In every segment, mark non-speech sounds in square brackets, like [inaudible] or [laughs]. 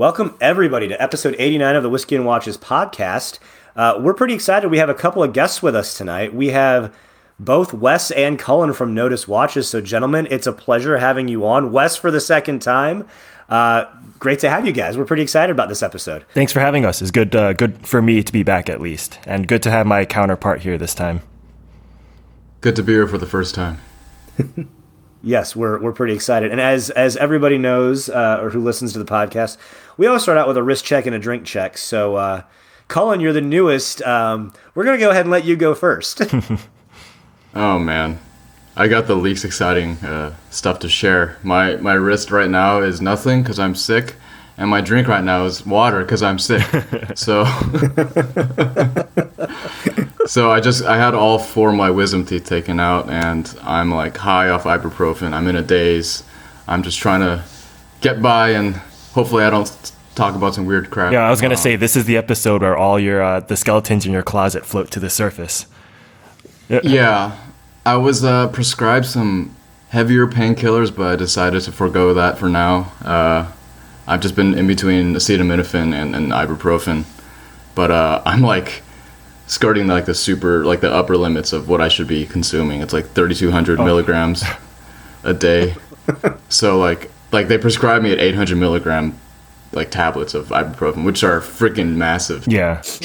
Welcome, everybody, to episode 89 of the Whiskey and Watches podcast. Uh, we're pretty excited. We have a couple of guests with us tonight. We have both Wes and Cullen from Nodus Watches. So, gentlemen, it's a pleasure having you on. Wes for the second time. Uh, great to have you guys. We're pretty excited about this episode. Thanks for having us. It's good, uh, good for me to be back at least, and good to have my counterpart here this time. Good to be here for the first time. [laughs] Yes, we're we're pretty excited, and as as everybody knows, uh, or who listens to the podcast, we always start out with a wrist check and a drink check. So, uh, Cullen, you're the newest. Um, we're gonna go ahead and let you go first. [laughs] oh man, I got the least exciting uh, stuff to share. My my wrist right now is nothing because I'm sick, and my drink right now is water because I'm sick. [laughs] [laughs] so, so I just I had all four of my wisdom teeth taken out, and I'm like high off ibuprofen. I'm in a daze. I'm just trying to get by, and hopefully I don't talk about some weird crap. Yeah, I was gonna say this is the episode where all your uh, the skeletons in your closet float to the surface. yeah, I was uh, prescribed some heavier painkillers, but I decided to forego that for now. Uh, I've just been in between acetaminophen and, and ibuprofen, but uh, [laughs] I'm like skirting like the super like the upper limits of what I should be consuming. It's like 3,200 oh. milligrams a day. [laughs] so like like they prescribe me at 800 milligram like tablets of ibuprofen, which are freaking massive. Yeah, [laughs]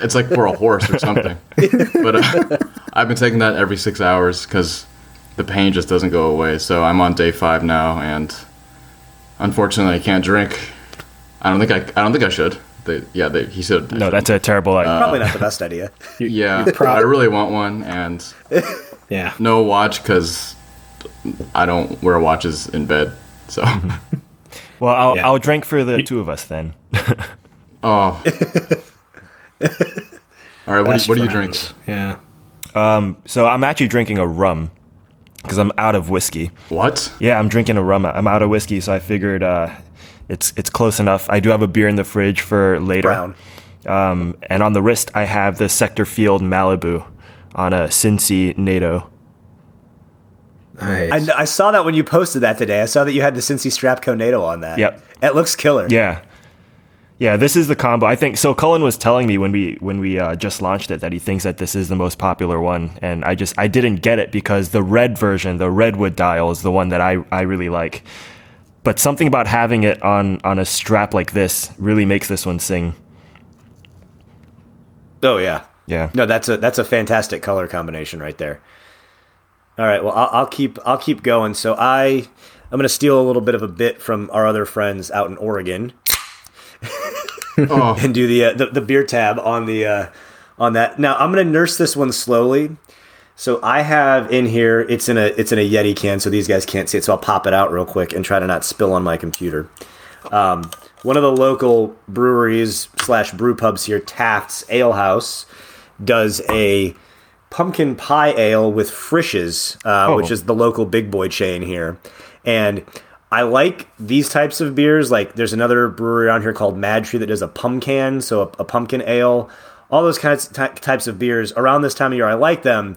it's like for a horse or something. but uh, [laughs] I've been taking that every six hours because the pain just doesn't go away. So I'm on day five now, and unfortunately, I can't drink. I don't think I. I don't think I should. They, yeah, they, he said. No, that's a terrible idea. Uh, Probably not the best idea. [laughs] yeah, I really want one, and [laughs] yeah, no watch because I don't wear watches in bed. So. [laughs] Well, I'll, yeah. I'll drink for the two of us then. oh. All right, what, what do you drink? Yeah. Um, so I'm actually drinking a rum because I'm out of whiskey. What? Yeah, I'm drinking a rum. I'm out of whiskey, so I figured uh, it's it's close enough. I do have a beer in the fridge for later. Brown. Um, and on the wrist, I have the Sector Field Malibu on a Cincy NATO. Nice. I, I, saw that when you posted that today. I saw that you had the Cincy Strapco NATO on that. Yep. It looks killer. Yeah. Yeah, this is the combo. I think so. Cullen was telling me when we when we uh, just launched it that he thinks that this is the most popular one, and I just I didn't get it because the red version, the redwood dial, is the one that I I really like. But something about having it on on a strap like this really makes this one sing. Oh yeah, yeah. No, that's a that's a fantastic color combination right there. All right. Well, I'll, I'll keep I'll keep going. So I I'm going to steal a little bit of a bit from our other friends out in Oregon, [laughs] oh. and do the, uh, the, the beer tab on the uh, on that. Now I'm going to nurse this one slowly. So I have in here it's in a it's in a Yeti can, so these guys can't see it. So I'll pop it out real quick and try to not spill on my computer. Um, one of the local breweries slash brew pubs here, Taft's Ale House, does a pumpkin pie ale with Frisch's, uh, oh. which is the local big boy chain here. And I like these types of beers. Like there's another brewery around here called Mad Tree that does a pumpkin, so a, a pumpkin ale. All those kinds t- types of beers around this time of year, I like them,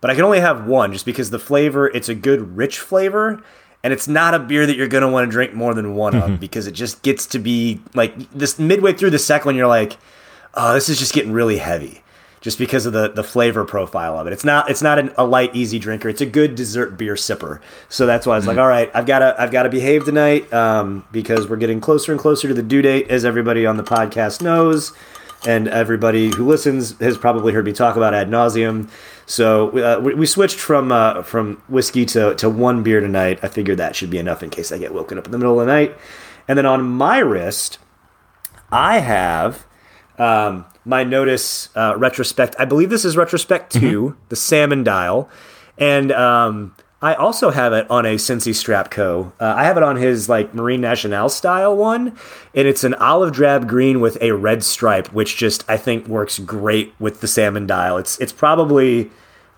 but I can only have one just because the flavor. It's a good rich flavor, and it's not a beer that you're going to want to drink more than one mm-hmm. of because it just gets to be like this midway through the second one. You're like, oh, this is just getting really heavy just because of the the flavor profile of it. It's not it's not an, a light easy drinker. It's a good dessert beer sipper. So that's why I was mm-hmm. like, all right, I've got to I've got to behave tonight um, because we're getting closer and closer to the due date, as everybody on the podcast knows, and everybody who listens has probably heard me talk about ad nauseum. So uh, we, we, switched from uh, from whiskey to to one beer tonight. I figured that should be enough in case I get woken up in the middle of the night. And then on my wrist, I have. Um, my Nodus uh, retrospect. I believe this is retrospect 2 mm-hmm. the salmon dial, and um, I also have it on a Cincy Strapco. Uh, I have it on his like Marine National style one, and it's an olive drab green with a red stripe, which just I think works great with the salmon dial. It's it's probably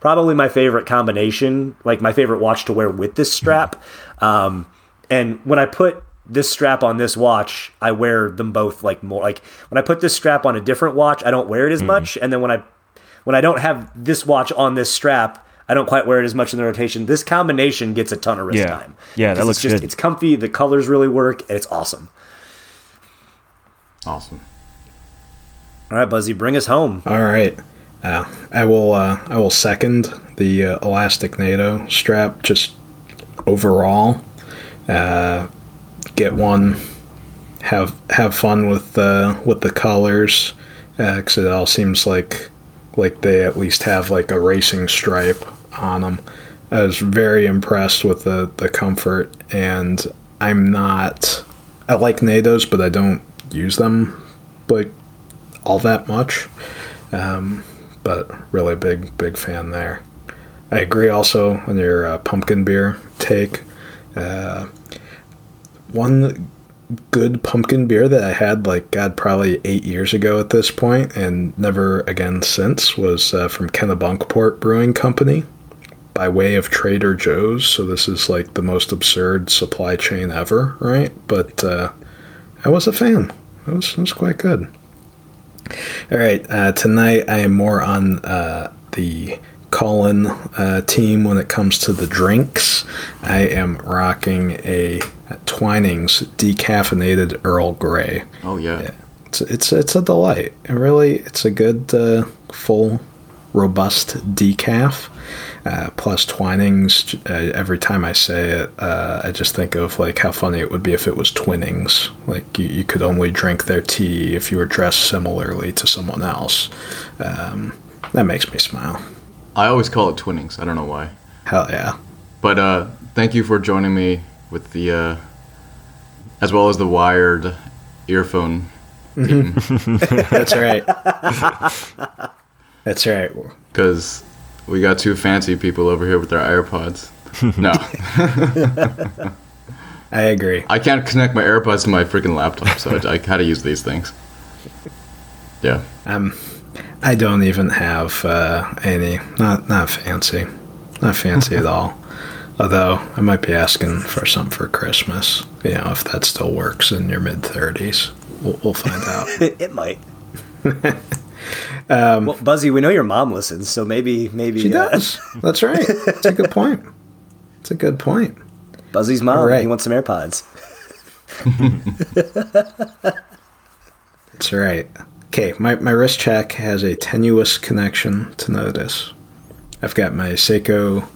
probably my favorite combination, like my favorite watch to wear with this strap. Um, and when I put this strap on this watch, I wear them both like more. Like when I put this strap on a different watch, I don't wear it as mm much, and then when I when I don't have this watch on this strap, I don't quite wear it as much in the rotation. This combination gets a ton of wrist yeah. time. Yeah, that looks it's just, good. It's comfy. The colors really work, and it's awesome. Awesome. All right, Buzzy, bring us home. All right. Uh, I will. Uh, I will second the uh, elastic NATO strap. Just overall, uh, get one. Have have fun with the with the colors, because it all seems like like they at least have like a racing stripe on them. I was very impressed with the the comfort, and I'm not. I like NATOs, but I don't use them like all that much. Um, but really big, big fan there. I agree also on your uh, pumpkin beer take. Uh, one good pumpkin beer that I had, like, God, probably eight years ago at this point, and never again since, was uh, from Kennebunkport Brewing Company by way of Trader Joe's. So this is like the most absurd supply chain ever, right? But uh, I was a fan. It was, it was quite good. All right, uh, tonight I am more on uh, the Cullen uh, team when it comes to the drinks. I am rocking a Twinings decaffeinated Earl Grey. Oh yeah. It's it's it's a delight. And really, it's a good uh, full, robust decaf. Uh, plus Twinings. Uh, every time I say it, uh, I just think of like how funny it would be if it was Twinnings. Like you, you could only drink their tea if you were dressed similarly to someone else. Um, that makes me smile. I always call it Twinnings. I don't know why. Hell yeah. But uh, thank you for joining me with the, uh, as well as the wired earphone. [laughs] That's right. [laughs] That's right. Because we got two fancy people over here with their AirPods. no, [laughs] [laughs] I agree. I can't connect my AirPods to my freaking laptop, so I, I gotta use these things. Yeah. Um, I don't even have uh, any. Not not fancy. Not fancy at [laughs] all. Although I might be asking for something for Christmas. You know, if that still works in your mid thirties, we'll, we'll find out. it might. Um, well, Buzzy, we know your mom listens, so maybe maybe she uh, does. That's right. That's a good point. It's a good point. Buzzy's mom. Right. He wants some AirPods. That's right. Okay, my, my wrist check has a tenuous connection to Nodus. I've got my Seiko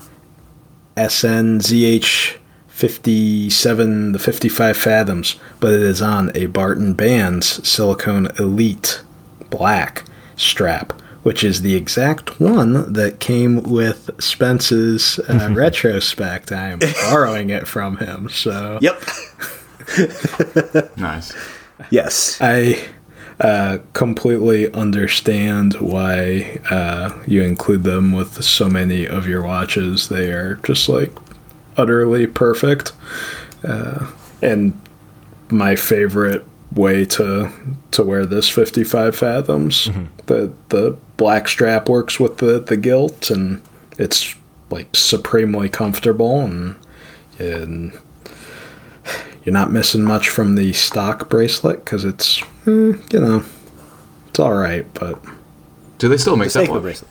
SNZH 57, the 55 fathoms, but it is on a Barton Bands Silicone Elite Black strap, which is the exact one that came with Spence's uh, retrospect. I am [laughs] borrowing it from him, so. Yep. [laughs] nice. Yes. I uh, completely understand why uh, you include them with so many of your watches. They are just like utterly perfect. Uh, and my favorite way to to wear this 55 fathoms. Mm-hmm. The the black strap works with the the gilt and it's like supremely comfortable and and you're not missing much from the stock bracelet because it's, eh, you know, it's all right. But do they still make the that one? bracelet?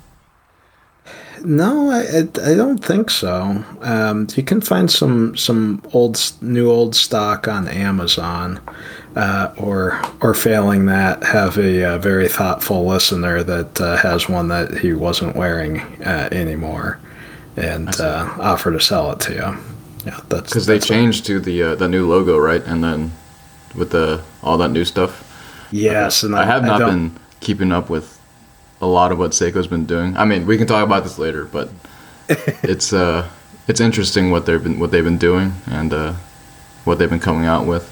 No, I, I, I don't think so. Um, you can find some some old new old stock on Amazon, uh, or or failing that, have a, a very thoughtful listener that uh, has one that he wasn't wearing uh, anymore, and uh, offer to sell it to you yeah, that's because they changed to the uh, the new logo, right? And then with the all that new stuff. Yes, and I, I have not I been keeping up with a lot of what Seiko's been doing. I mean, we can talk about this later, but [laughs] it's uh it's interesting what they've been what they've been doing and uh, what they've been coming out with.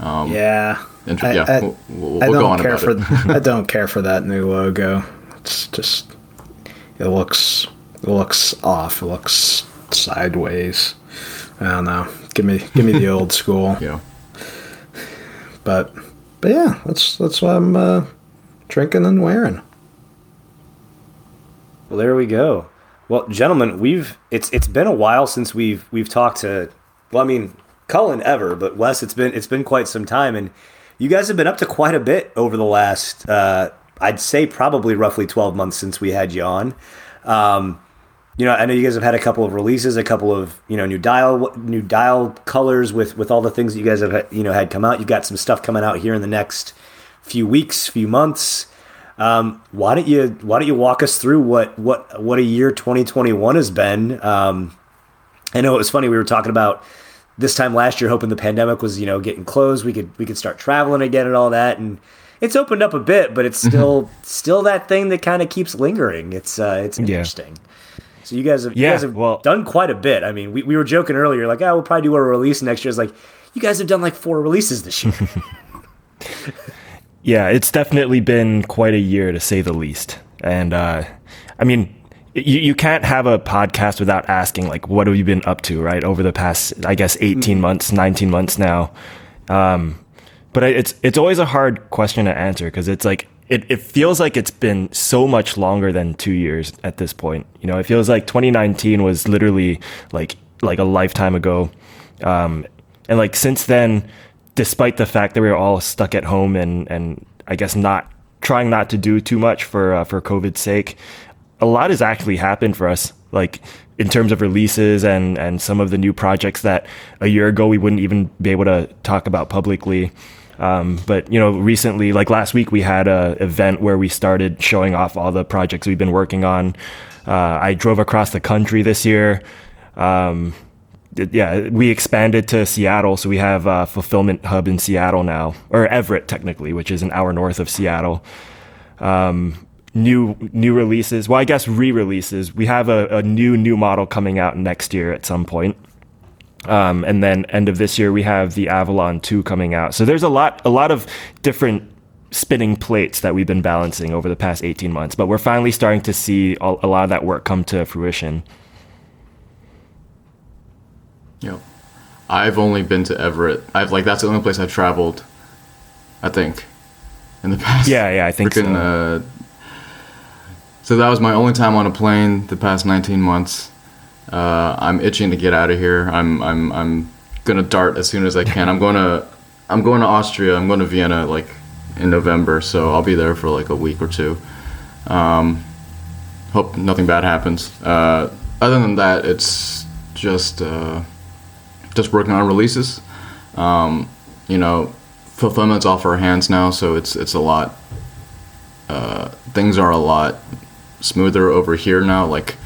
Um, yeah, inter- I, yeah, I, we'll, we'll, we'll go on about for, it. [laughs] I don't care for that new logo. It's just it looks it looks off. It looks sideways. I don't know. Give me give me the [laughs] old school. Yeah. But but yeah, that's that's what I'm uh, drinking and wearing. Well, there we go. Well, gentlemen, we've it's it's been a while since we've we've talked to. Well, I mean, Cullen ever, but Wes, it's been it's been quite some time, and you guys have been up to quite a bit over the last. Uh, I'd say probably roughly twelve months since we had you on. Um, you know, I know you guys have had a couple of releases, a couple of you know new dial new dial colors with with all the things that you guys have you know had come out. You've got some stuff coming out here in the next few weeks, few months. Um, why don't you Why don't you walk us through what what what a year 2021 has been? Um, I know it was funny. We were talking about this time last year, hoping the pandemic was you know getting closed. We could we could start traveling again and all that, and it's opened up a bit, but it's still still that thing that kind of keeps lingering. It's uh, it's interesting. Yeah. So you guys have yeah, you guys have well, done quite a bit. I mean, we, we were joking earlier, like, oh, we'll probably do a release next year. It's like, you guys have done like four releases this year. [laughs] [laughs] yeah, it's definitely been quite a year to say the least. And uh, I mean, you, you can't have a podcast without asking, like, what have you been up to, right? Over the past, I guess, 18 mm-hmm. months, 19 months now. Um, but it's it's always a hard question to answer because it's like it, it feels like it's been so much longer than two years at this point. You know, it feels like 2019 was literally like like a lifetime ago, um, and like since then, despite the fact that we were all stuck at home and and I guess not trying not to do too much for uh, for COVID's sake, a lot has actually happened for us. Like in terms of releases and and some of the new projects that a year ago we wouldn't even be able to talk about publicly. Um, but you know, recently, like last week, we had a event where we started showing off all the projects we've been working on. Uh, I drove across the country this year. Um, yeah, we expanded to Seattle, so we have a fulfillment hub in Seattle now, or Everett technically, which is an hour north of Seattle. Um, new new releases. Well, I guess re-releases. We have a, a new new model coming out next year at some point. Um, and then end of this year we have the Avalon 2 coming out. So there's a lot a lot of different spinning plates that we've been balancing over the past 18 months, but we're finally starting to see a, a lot of that work come to fruition. Yep. I've only been to Everett. I've like that's the only place I've traveled. I think in the past. Yeah, yeah, I think freaking, so. Uh, so that was my only time on a plane the past 19 months. Uh, I'm itching to get out of here. I'm I'm I'm gonna dart as soon as I can. I'm going to I'm going to Austria. I'm going to Vienna like in November, so I'll be there for like a week or two. Um, hope nothing bad happens. Uh, other than that, it's just uh, just working on releases. Um, you know, fulfillment's off our hands now, so it's it's a lot. Uh, things are a lot smoother over here now. Like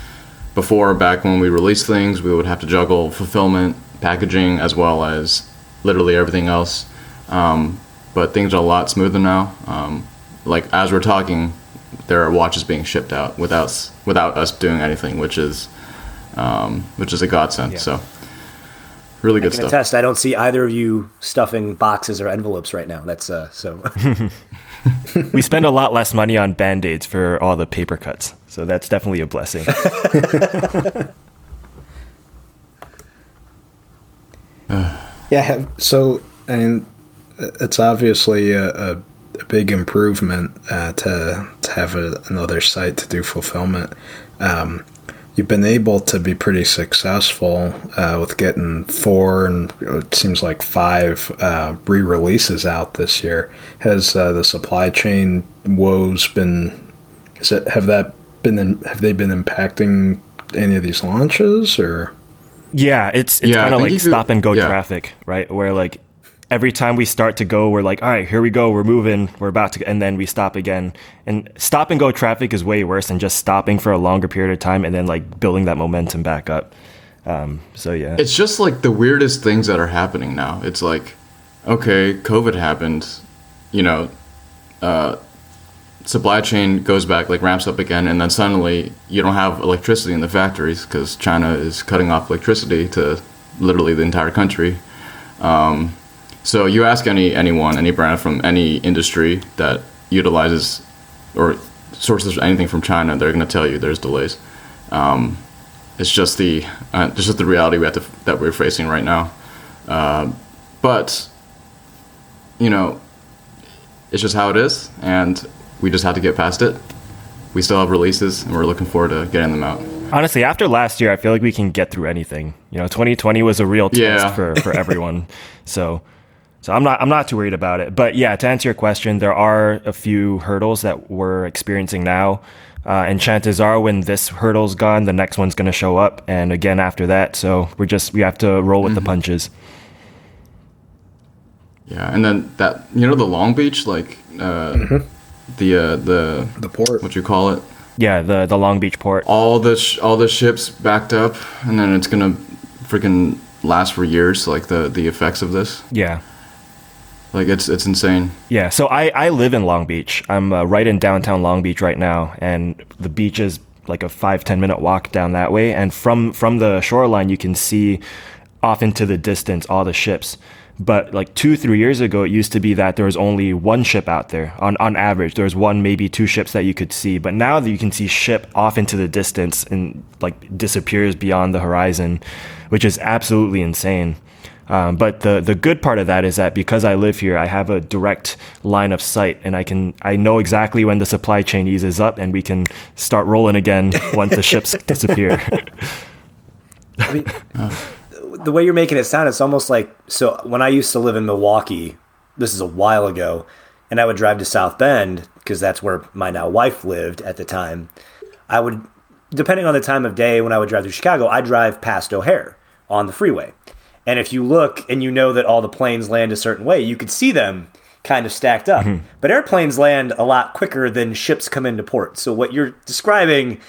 before, back when we released things, we would have to juggle fulfillment, packaging, as well as literally everything else. Um, but things are a lot smoother now. Um, like as we're talking, there are watches being shipped out without us, without us doing anything, which is um, which is a godsend. Yeah. So really good I can stuff. Attest, I don't see either of you stuffing boxes or envelopes right now. That's uh, so. [laughs] we spend a lot less money on band aids for all the paper cuts, so that's definitely a blessing. [laughs] yeah, so I mean, it's obviously a, a, a big improvement uh, to to have a, another site to do fulfillment. Um, you've been able to be pretty successful uh, with getting four and it seems like five uh, re-releases out this year. Has uh, the supply chain woes been? Is it have that been in, have they been impacting any of these launches or? Yeah, it's it's yeah, kind of like stop and go yeah. traffic, right? Where like every time we start to go, we're like, all right, here we go, we're moving, we're about to, and then we stop again. And stop and go traffic is way worse than just stopping for a longer period of time and then like building that momentum back up. Um, so yeah, it's just like the weirdest things that are happening now. It's like, okay, COVID happened, you know, uh, supply chain goes back, like ramps up again, and then suddenly you don't have electricity in the factories because China is cutting off electricity to literally the entire country. Um, so you ask any anyone, any brand from any industry that utilizes or sources anything from China, they're going to tell you there's delays. Um, it's just the uh, it's just the reality we have to, that we're facing right now. Uh, but you know, it's just how it is, and we just have to get past it. We still have releases, and we're looking forward to getting them out. Honestly, after last year, I feel like we can get through anything. You know, 2020 was a real test yeah. for, for everyone. [laughs] so so I'm not I'm not too worried about it. But yeah, to answer your question, there are a few hurdles that we're experiencing now. Uh, and chances are, when this hurdle's gone, the next one's going to show up, and again after that. So we're just we have to roll with Mm-hmm. the punches. Yeah, and then that you know the Long Beach like uh, the uh, the The port. what you call it Yeah, the the Long Beach port. all the sh- all the ships backed up, and then it's gonna freaking last for years. Like the the effects of this, Yeah. Like it's it's insane. Yeah, so I, I live in Long Beach. I'm uh, right in downtown Long Beach right now, and the beach is like a five ten minute walk down that way. And from from the shoreline, you can see off into the distance all the ships. But like two three years ago, it used to be that there was only one ship out there on on average. There was one maybe two ships that you could see. But now that you can see ship off into the distance and like disappears beyond the horizon, which is absolutely insane. Um, but the the good part of that is that because I live here, I have a direct line of sight, and I can I know exactly when the supply chain eases up, and we can start rolling again [laughs] once the ships disappear. the way you're making it sound, it's almost like so. When I used to live in Milwaukee, this is a while ago, and I would drive to South Bend because that's where my now wife lived at the time. I would, depending on the time of day, when I would drive through Chicago, I drive past O'Hare on the freeway, and if you look and you know that all the planes land a certain way, you could see them kind of stacked up. But airplanes land a lot quicker than ships come into port. So what you're describing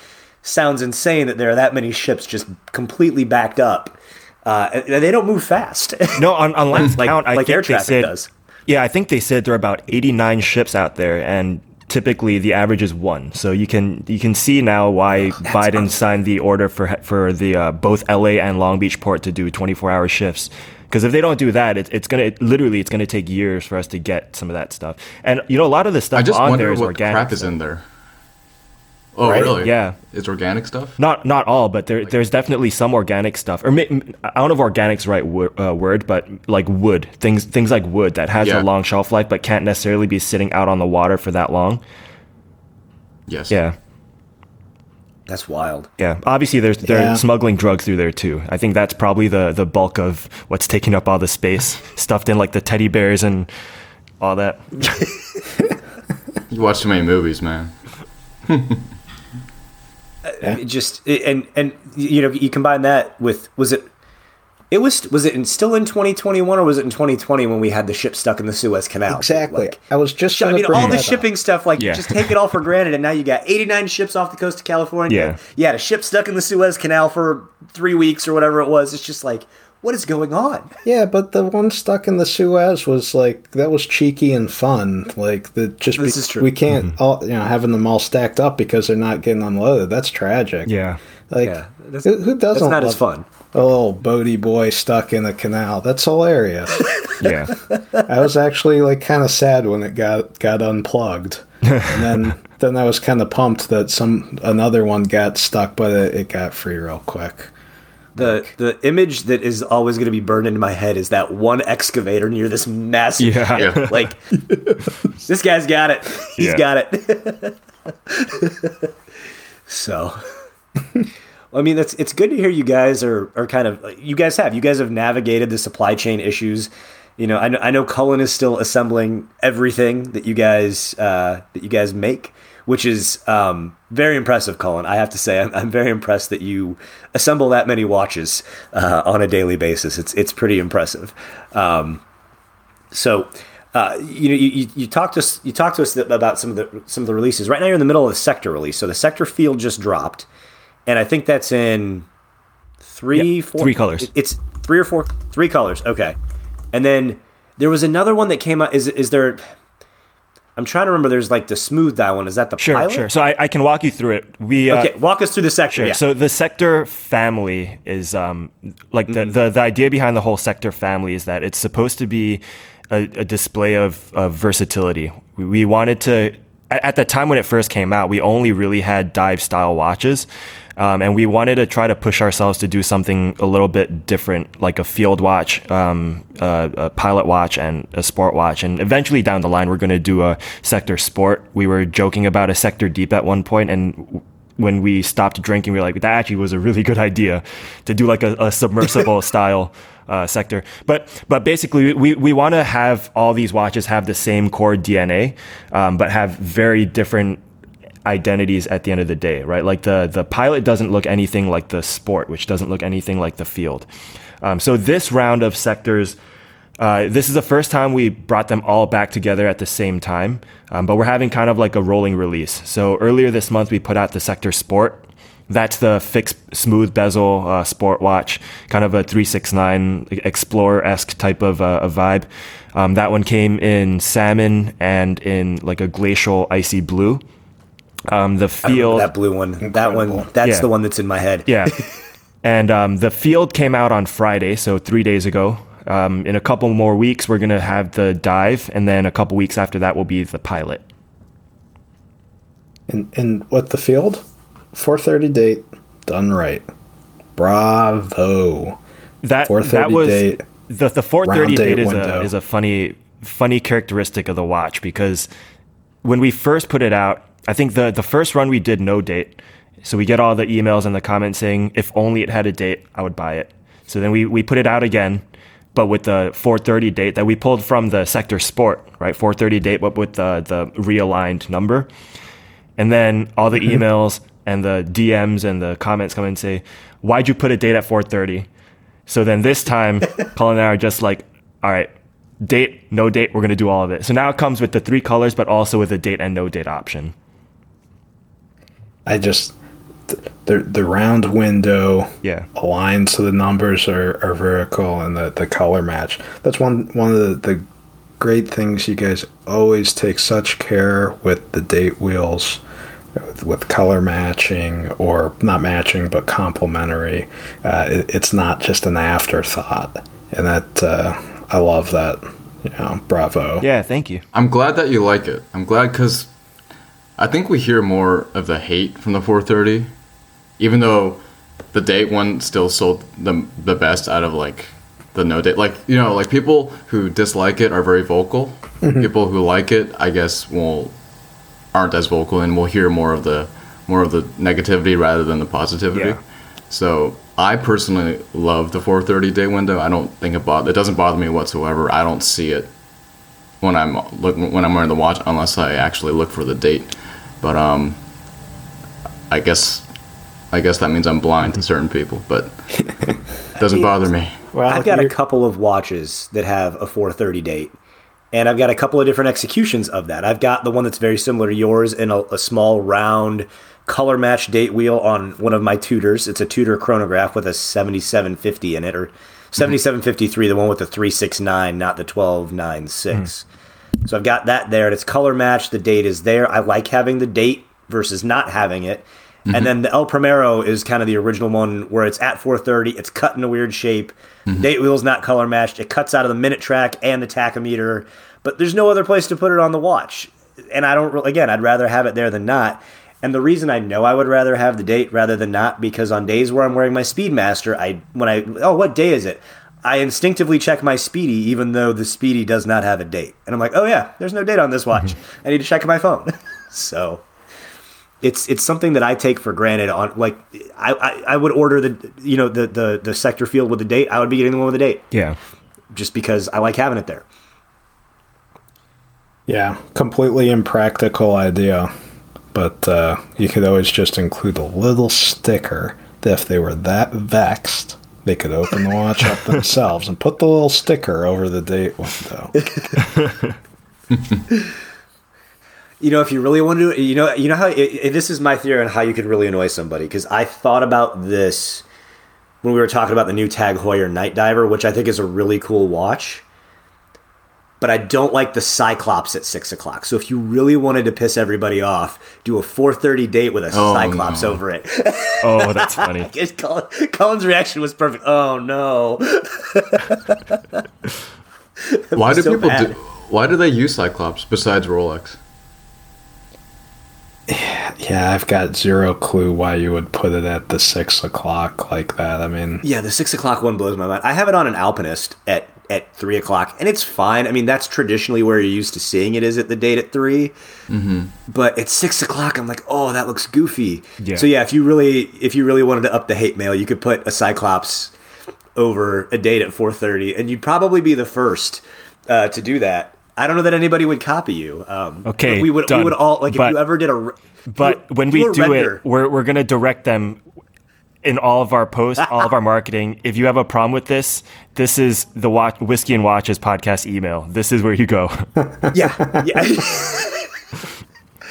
sounds insane that there are that many ships just completely backed up. Uh, they don't move fast. [laughs] no, on, on last Like- count, I like think air they traffic said, does. Yeah, I think they said there are about 89 ships out there, and typically the average is one. So you can you can see now why Biden signed the order for for the uh, both LA and Long Beach port to do 24 hour shifts. Because if they don't do that, it, it's gonna it, literally it's gonna take years for us to get some of that stuff. And you know, a lot of the stuff I just on wonder there is what organic. crap is in there. Oh, Right? really? Yeah. It's organic stuff? Not not all, but there there's definitely some organic stuff. Or I don't know if organic's the right wo- uh, word, but like wood things things like wood that has Yeah. a long shelf life, but can't necessarily be sitting out on the water for that long. Yes. Yeah, That's wild. yeah. Obviously, there's they're Yeah. smuggling drugs through there too. I think that's probably the the bulk of what's taking up all the space, [laughs] stuffed in like the teddy bears and all that. [laughs] You watch too many movies, man. [laughs] It just and and you know you combine that with was it it was was it in, still in 2021 or was it in 2020 when we had the ship stuck in the Suez Canal? Exactly. Like, I was just. I gonna mean, all the that up. shipping stuff, like, Yeah. just take it all for granted, and now you got 89 ships off the coast of California. Yeah. You had a ship stuck in the Suez Canal for three weeks or whatever it was. It's just like, what is going on? Yeah, but the one stuck in the Suez was like that was cheeky and fun. Like the just This be- is true. we can't mm-hmm. all you know having them all stacked up because they're not getting unloaded. That's tragic. Yeah, like Yeah, who, who doesn't? That's not as fun. A little boaty boy stuck in a canal. That's hilarious. [laughs] yeah. I was actually like kind of sad when it got got unplugged, and then [laughs] then I was kind of pumped that some another one got stuck, but it, it got free real quick. The the image that is always going to be burned into my head is that one excavator near this massive Yeah. ship. Yeah. Like, [laughs] this guy's got it. He's Yeah. got it. [laughs] so, I mean, that's it's good to hear you guys are are kind of you guys have you guys have navigated the supply chain issues. You know, I know, I know Cullen is still assembling everything that you guys uh, that you guys make, which is um, very impressive, Cullen. I have to say, I'm, I'm very impressed that you assemble that many watches uh, on a daily basis. It's it's pretty impressive. Um, so, uh, you know, you, you, talked to us you talked to us about some of the some of the releases. Right now, you're in the middle of the sector release. So the sector field just dropped, and I think that's in three, Yep, four, three colors. It's three or four, three colors. Okay, and then there was another one that came out. Is is there? I'm trying to remember. There's like the smooth dial one. Is that the Sure, pilot? sure. So I, I can walk you through it. We uh, Okay, walk us through the sector. Sure. Yeah. So the sector family is um, like the, the the idea behind the whole sector family is that it's supposed to be a, a display of, of versatility. We, we wanted to at, at the time when it first came out, we only really had dive style watches. Um, and we wanted to try to push ourselves to do something a little bit different, like a field watch, um, uh, a pilot watch, and a sport watch. And eventually down the line, we're going to do a sector sport. We were joking about a sector deep at one point, and when we stopped drinking, we were like, that actually was a really good idea to do like a, a submersible [laughs] style uh, sector. But but basically, we, we want to have all these watches have the same core DNA, um, but have very different identities at the end of the day, right? Like the the pilot doesn't look anything like the sport, which doesn't look anything like the field. Um, so this round of sectors. Uh, this is the first time we brought them all back together at the same time, um, but we're having kind of like a rolling release. So earlier this month, we put out the Sector Sport. That's the fixed smooth bezel uh, sport watch, kind of a 369 Explorer esque type of uh, a vibe. Um, that one came in salmon and in like a glacial icy blue. Um, the field, that blue one, that one, that's Yeah. the one that's in my head. yeah. [laughs] and um, the field came out on Friday, so three days ago. Um, in a couple more weeks, we're going to have the dive, and then a couple weeks after that will be the pilot. And and what the field? 4:30 date done right. Bravo. That that was date, the the 4:30 date date is a is a funny funny characteristic of the watch because when we first put it out, I think the the first run we did no date. So we get all the emails and the comments saying if only it had a date, I would buy it. So then we we put it out again, but with the 4:30 date that we pulled from the sector sport, right? 4:30 date, but with the the realigned number. And then all the mm-hmm. emails and the DMs and the comments come in and say, "Why'd you put a date at 4:30?" So then this time, [laughs] Cullen and I are just like, "All right, date, no date. We're gonna do all of it." So now it comes with the three colors, but also with a date and no date option. I just the the round window Yeah. aligns so the numbers are, are vertical and the, the color match. That's one one of the, the great things you guys always take such care with the date wheels with, with color matching or not matching but complementary. Uh, it, it's not just an afterthought, and that uh, I love that. You know, bravo. Yeah, thank you. I'm glad that you like it. I'm glad because I think we hear more of the hate from the 430, even though the date one still sold the the best out of like the no date. Like you know, like people who dislike it are very vocal. Mm-hmm. People who like it, I guess, will aren't as vocal, and we'll hear more of the more of the negativity rather than the positivity. Yeah. So I personally love the 430 day window. I don't think it bother. It doesn't bother me whatsoever. I don't see it when I'm look when I'm wearing the watch unless I actually look for the date. But um, I guess I guess that means I'm blind to certain people, but it doesn't [laughs] bother me. Well, I've got a couple of watches that have a 430 date, and I've got a couple of different executions of that. I've got the one that's very similar to yours in a, a small round color match date wheel on one of my Tudors. It's a Tudor chronograph with a 7750 in it, or 7753, the one with the 369, not the 1296. So I've got that there, and it's color matched. The date is there. I like having the date versus not having it. And mm-hmm. then the El Primero is kind of the original one where it's at 430. It's cut in a weird shape. Mm-hmm. Date wheel's not color matched. It cuts out of the minute track and the tachometer, but there's no other place to put it on the watch. And I don't re- again, I'd rather have it there than not. And the reason I know I would rather have the date rather than not because on days where I'm wearing my Speedmaster, I when I oh what day is it? I instinctively check my Speedy even though the Speedy does not have a date. And I'm like, "Oh yeah, there's no date on this watch. I need to check my phone." [laughs] so it's it's something that I take for granted. On like, I, I, I would order the you know the, the the sector field with the date. I would be getting the one with the date Yeah. just because I like having it there. Yeah, completely impractical idea. But uh, you could always just include a little sticker that if they were that vexed, they could open the watch up [laughs] themselves and put the little sticker over the date window. [laughs] You know, if you really want to, you know, you know how it, it- this is my theory on how you could really annoy somebody because I thought about this when we were talking about the new Tag Heuer Night Diver, which I think is a really cool watch. But I don't like the Cyclops at six o'clock. So if you really wanted to piss everybody off, do a four thirty date with a Oh, Cyclops no. over it. [laughs] Oh, that's funny. [laughs] It's Cullen, Cullen's reaction was perfect. Oh no! [laughs] Why do so people bad. do? Why do they use Cyclops besides Rolex? [sighs] yeah, I've got zero clue why you would put it at the six o'clock like that. I mean, Yeah, the six o'clock one blows my mind. I have it on an Alpinist at at three o'clock, and it's fine. I mean, that's traditionally where you're used to seeing it is at the date at 3 Mm-hmm. But at six o'clock, I'm like, oh, that looks goofy. Yeah. So yeah, if you really if you really wanted to up the hate mail, you could put a Cyclops over a date at four thirty, and you'd probably be the first uh, to do that. I don't know that anybody would copy you. Um, Okay, we would done. we would all like But- if you ever did a. But do- when do we do render. it, we're we're gonna direct them in all of our posts, all of our [laughs] marketing. If you have a problem with this, this is the watch whiskey and watches podcast email. This is where you go. [laughs] yeah, yeah.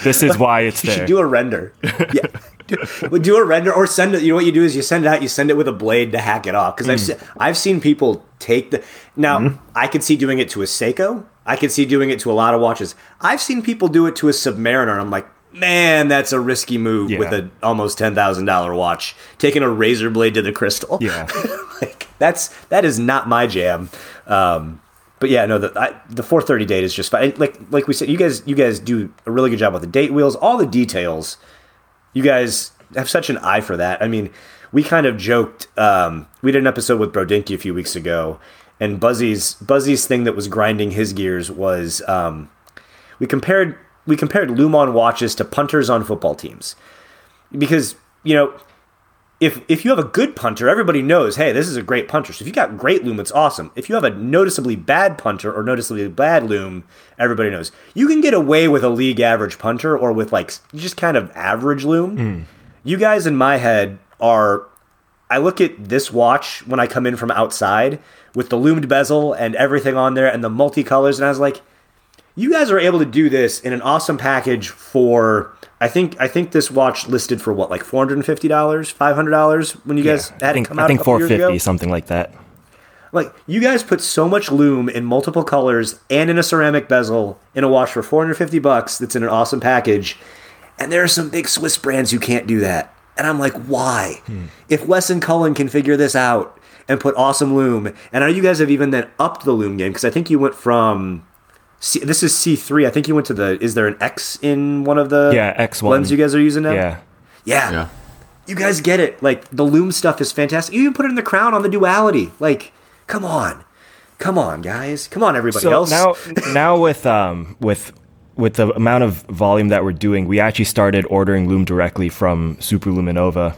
This is why it's You there. should do a render. Yeah. Do, do a render or send it. You know what you do is you send it out. You send it with a blade to hack it off. Because I've hmm. se- I've seen people take the. Now hmm? I could see doing it to a Seiko. I could see doing it to a lot of watches. I've seen people do it to a Submariner. And I'm like, man, that's a risky move with Yeah. a almost ten thousand dollar watch. Taking a razor blade to the crystal. Yeah. [laughs] like that's that is not my jam. Um, but yeah, no, the I, the 430 date is just fine. Like like we said, you guys you guys do a really good job with the date wheels, all the details. You guys have such an eye for that. I mean, we kind of joked. Um, we did an episode with Brodinkee a few weeks ago, and Buzzy's Buzzy's thing that was grinding his gears was um, we compared we compared Lumon watches to punters on football teams because you know if if you have a good punter, everybody knows, hey, this is a great punter. So if you got great loom, it's awesome. If you have a noticeably bad punter or noticeably bad loom, everybody knows. You can get away with a league average punter or with like just kind of average loom. Hmm. You guys in my head are I look at this watch when I come in from outside with the loomed bezel and everything on there and the multicolors and I was like, you guys are able to do this in an awesome package for I think I think this watch listed for what like four hundred and fifty dollars, five hundred dollars when you guys had I it think come I think a couple years 450 ago. something like that. Like you guys put so much loom in multiple colors and in a ceramic bezel in a watch for four hundred fifty bucks. That's in an awesome package, and there are some big Swiss brands who can't do that. And I'm like, why? Hmm. If Wes and Cullen can figure this out and put awesome loom, and I know you guys have even then upped the loom game because I think you went from. C, this is C three. I think you went to the. Is there an X in one of the Yeah, X1. lens you guys are using now? Yeah. yeah, Yeah. You guys get it. Like the loom stuff is fantastic. You even put it in the crown on the duality. Like, come on, come on, guys, come on, everybody So else. now, now with um with with the amount of volume that we're doing, we actually started ordering loom directly from Super Luminova.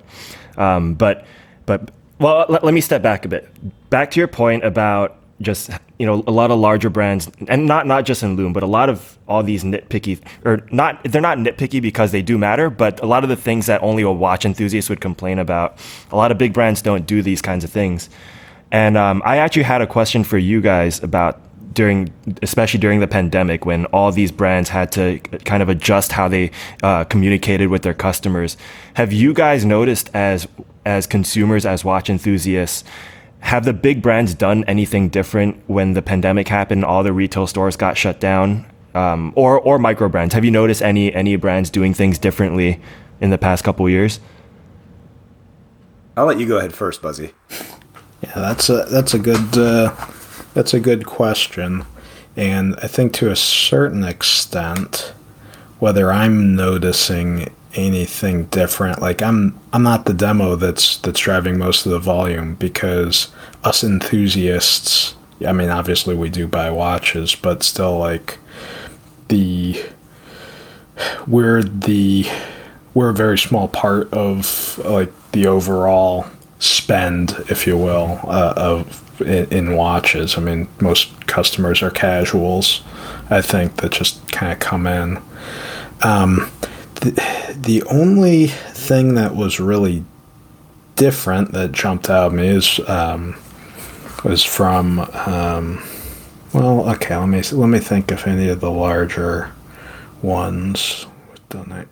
Um, but but well, let, let me step back a bit. Back to your point about just you know a lot of larger brands, and not not just in loom, but a lot of all these nitpicky or not they're not nitpicky because they do matter, but a lot of the things that only a watch enthusiast would complain about. A lot of big brands don't do these kinds of things. And um, I actually had a question for you guys about during, especially during the pandemic, when all these brands had to kind of adjust how they uh, communicated with their customers. Have you guys noticed, as as consumers, as watch enthusiasts, have the big brands done anything different when the pandemic happened? All the retail stores got shut down, um, or or micro brands. Have you noticed any any brands doing things differently in the past couple years? I'll let you go ahead first, Buzzy. Yeah, that's a that's a good uh, that's a good question, and I think to a certain extent, whether I'm noticing anything different, like I'm I'm not the demo that's that's driving most of the volume because us enthusiasts, I mean, obviously we do buy watches, but still, like the we're the we're a very small part of like the overall spend, if you will, uh, of in, in watches. I mean, most customers are casuals. I think that just kind of come in. Um, the, the only thing that was really different that jumped out at me is um, was from um, well, okay. Let me let me think if any of the larger ones don't I?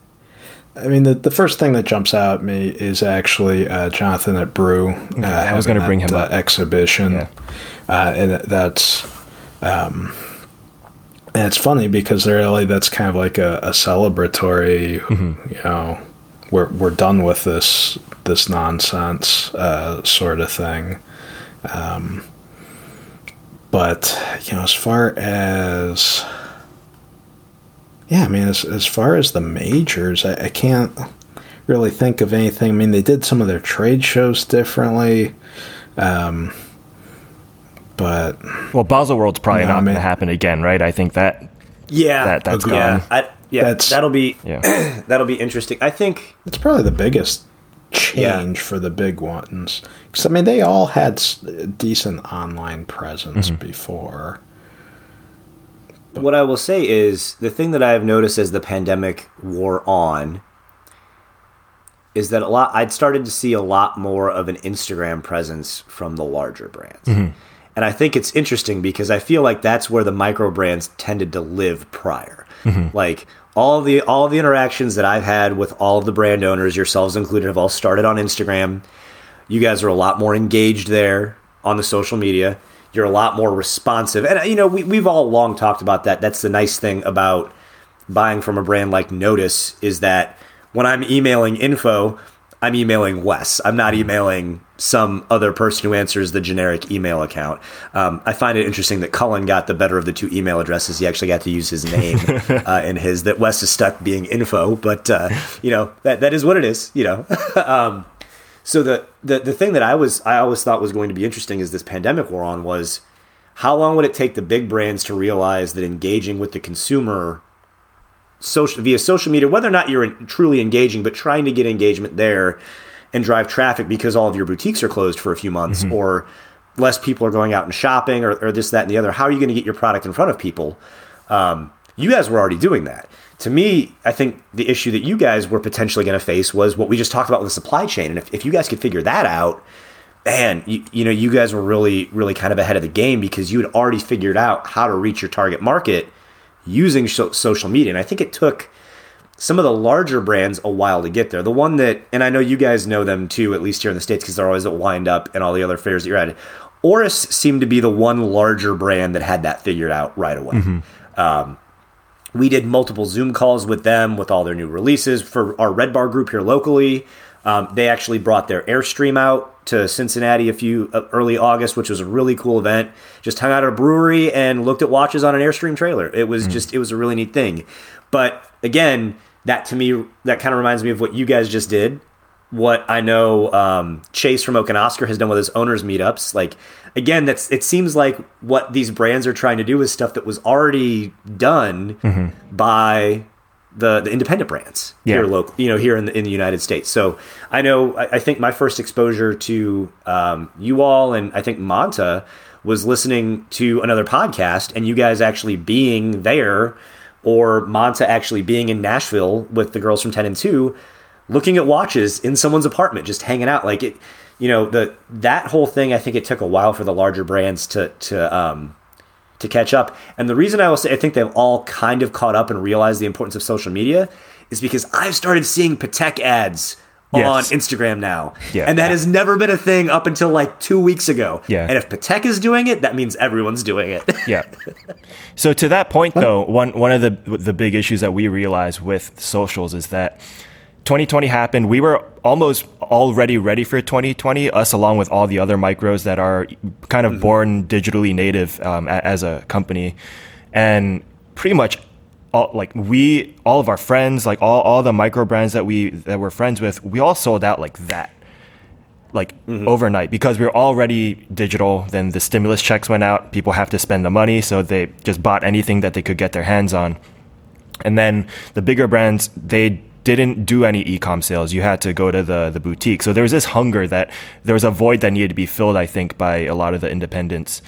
I mean, the, the first thing that jumps out at me is actually uh, Jonathan at Brew. Uh, I was gonna bring him uh, up. exhibition, Yeah. uh, and that's um, and it's funny because really that's kind of like a, a celebratory, Mm-hmm. you know, we're we're done with this this nonsense uh, sort of thing. Um, but you know, as far as yeah, I mean, as as far as the majors, I, I can't really think of anything. I mean, they did some of their trade shows differently, um, but Well, Basel World's probably No, not I going to happen again, right? I think that Yeah, That- that's agreed. yeah, gone. I, yeah. That's- that'll be yeah. [clears throat] that'll be interesting. I think it's probably the biggest change for the big ones. Because I mean, they all had s- decent online presence before, what I will say is the thing that I have noticed as the pandemic wore on is that a lot I'd started to see a lot more of an Instagram presence from the larger brands. Mm-hmm. And I think it's interesting because I feel like that's where the micro brands tended to live prior. Mm-hmm. Like all the all the interactions that I've had with all of the brand owners, yourselves included, have all started on Instagram. You guys are a lot more engaged there on the social media. You're a lot more responsive, and you know we we've all long talked about that. That's the nice thing about buying from a brand like Nodus is that when I'm emailing info, I'm emailing Wes. I'm not emailing some other person who answers the generic email account. Um, I find it interesting that Cullen got the better of the two email addresses. He actually got to use his name [laughs] uh, in his. That Wes is stuck being info, but uh, you know that that is what it is. You know. [laughs] um, so the, the the thing that I was I always thought was going to be interesting as this pandemic wore on was how long would it take the big brands to realize that engaging with the consumer social via social media, whether or not you're truly engaging, but trying to get engagement there and drive traffic because all of your boutiques are closed for a few months mm-hmm. or less people are going out and shopping or, or, this, that, and the other. How are you going to get your product in front of people? Um, you guys were already doing that. To me, I think the issue that you guys were potentially going to face was what we just talked about with the supply chain. And if, if you guys could figure that out, man, you, you know, you guys were really, really kind of ahead of the game because you had already figured out how to reach your target market using social media. And I think it took some of the larger brands a while to get there. The one that, and I know you guys know them too, at least here in the States, because they're always at Wind Up and all the other fairs that you're at. Oris seemed to be the one larger brand that had that figured out right away. Mm-hmm. Um, we did multiple Zoom calls with them with all their new releases for our Red Bar group here locally. Um, they actually brought their Airstream out to Cincinnati a few uh, early August, which was a really cool event. Just hung out at a brewery and looked at watches on an Airstream trailer. It was mm. just it was a really neat thing. But again, that to me that kind of reminds me of what you guys just did. What I know um, Chase from Oak and Oscar has done with his owners meetups. Like again, that's it seems like what these brands are trying to do is stuff that was already done mm-hmm. by the, the independent brands yeah. here local, you know, here in the, in the United States. So I know, I, I think my first exposure to um, you all and I think Monta was listening to another podcast and you guys actually being there or Monta actually being in Nashville with the girls from 10 and 2 looking at watches in someone's apartment just hanging out like it you know the that whole thing I think it took a while for the larger brands to to um to catch up. And the reason I will say I think they've all kind of caught up and realized the importance of social media is because I've started seeing Patek ads yes. on Instagram now. Yeah. And that has never been a thing up until like two weeks ago. Yeah. And if Patek is doing it, that means everyone's doing it. [laughs] yeah. So to that point though, one one of the the big issues that we realize with socials is that 2020 happened. We were almost already ready for 2020, us along with all the other micros that are kind of mm-hmm. born digitally native um, as a company. And pretty much all, like we, all of our friends, like all, all the micro brands that we, that we're friends with, we all sold out like that. Like mm-hmm. overnight because we we're already digital. Then the stimulus checks went out. People have to spend the money, so they just bought anything that they could get their hands on. And then the bigger brands, they didn't do any e-com sales. You had to go to the the boutique. So there was this hunger that there was a void that needed to be filled. I think by a lot of the independents.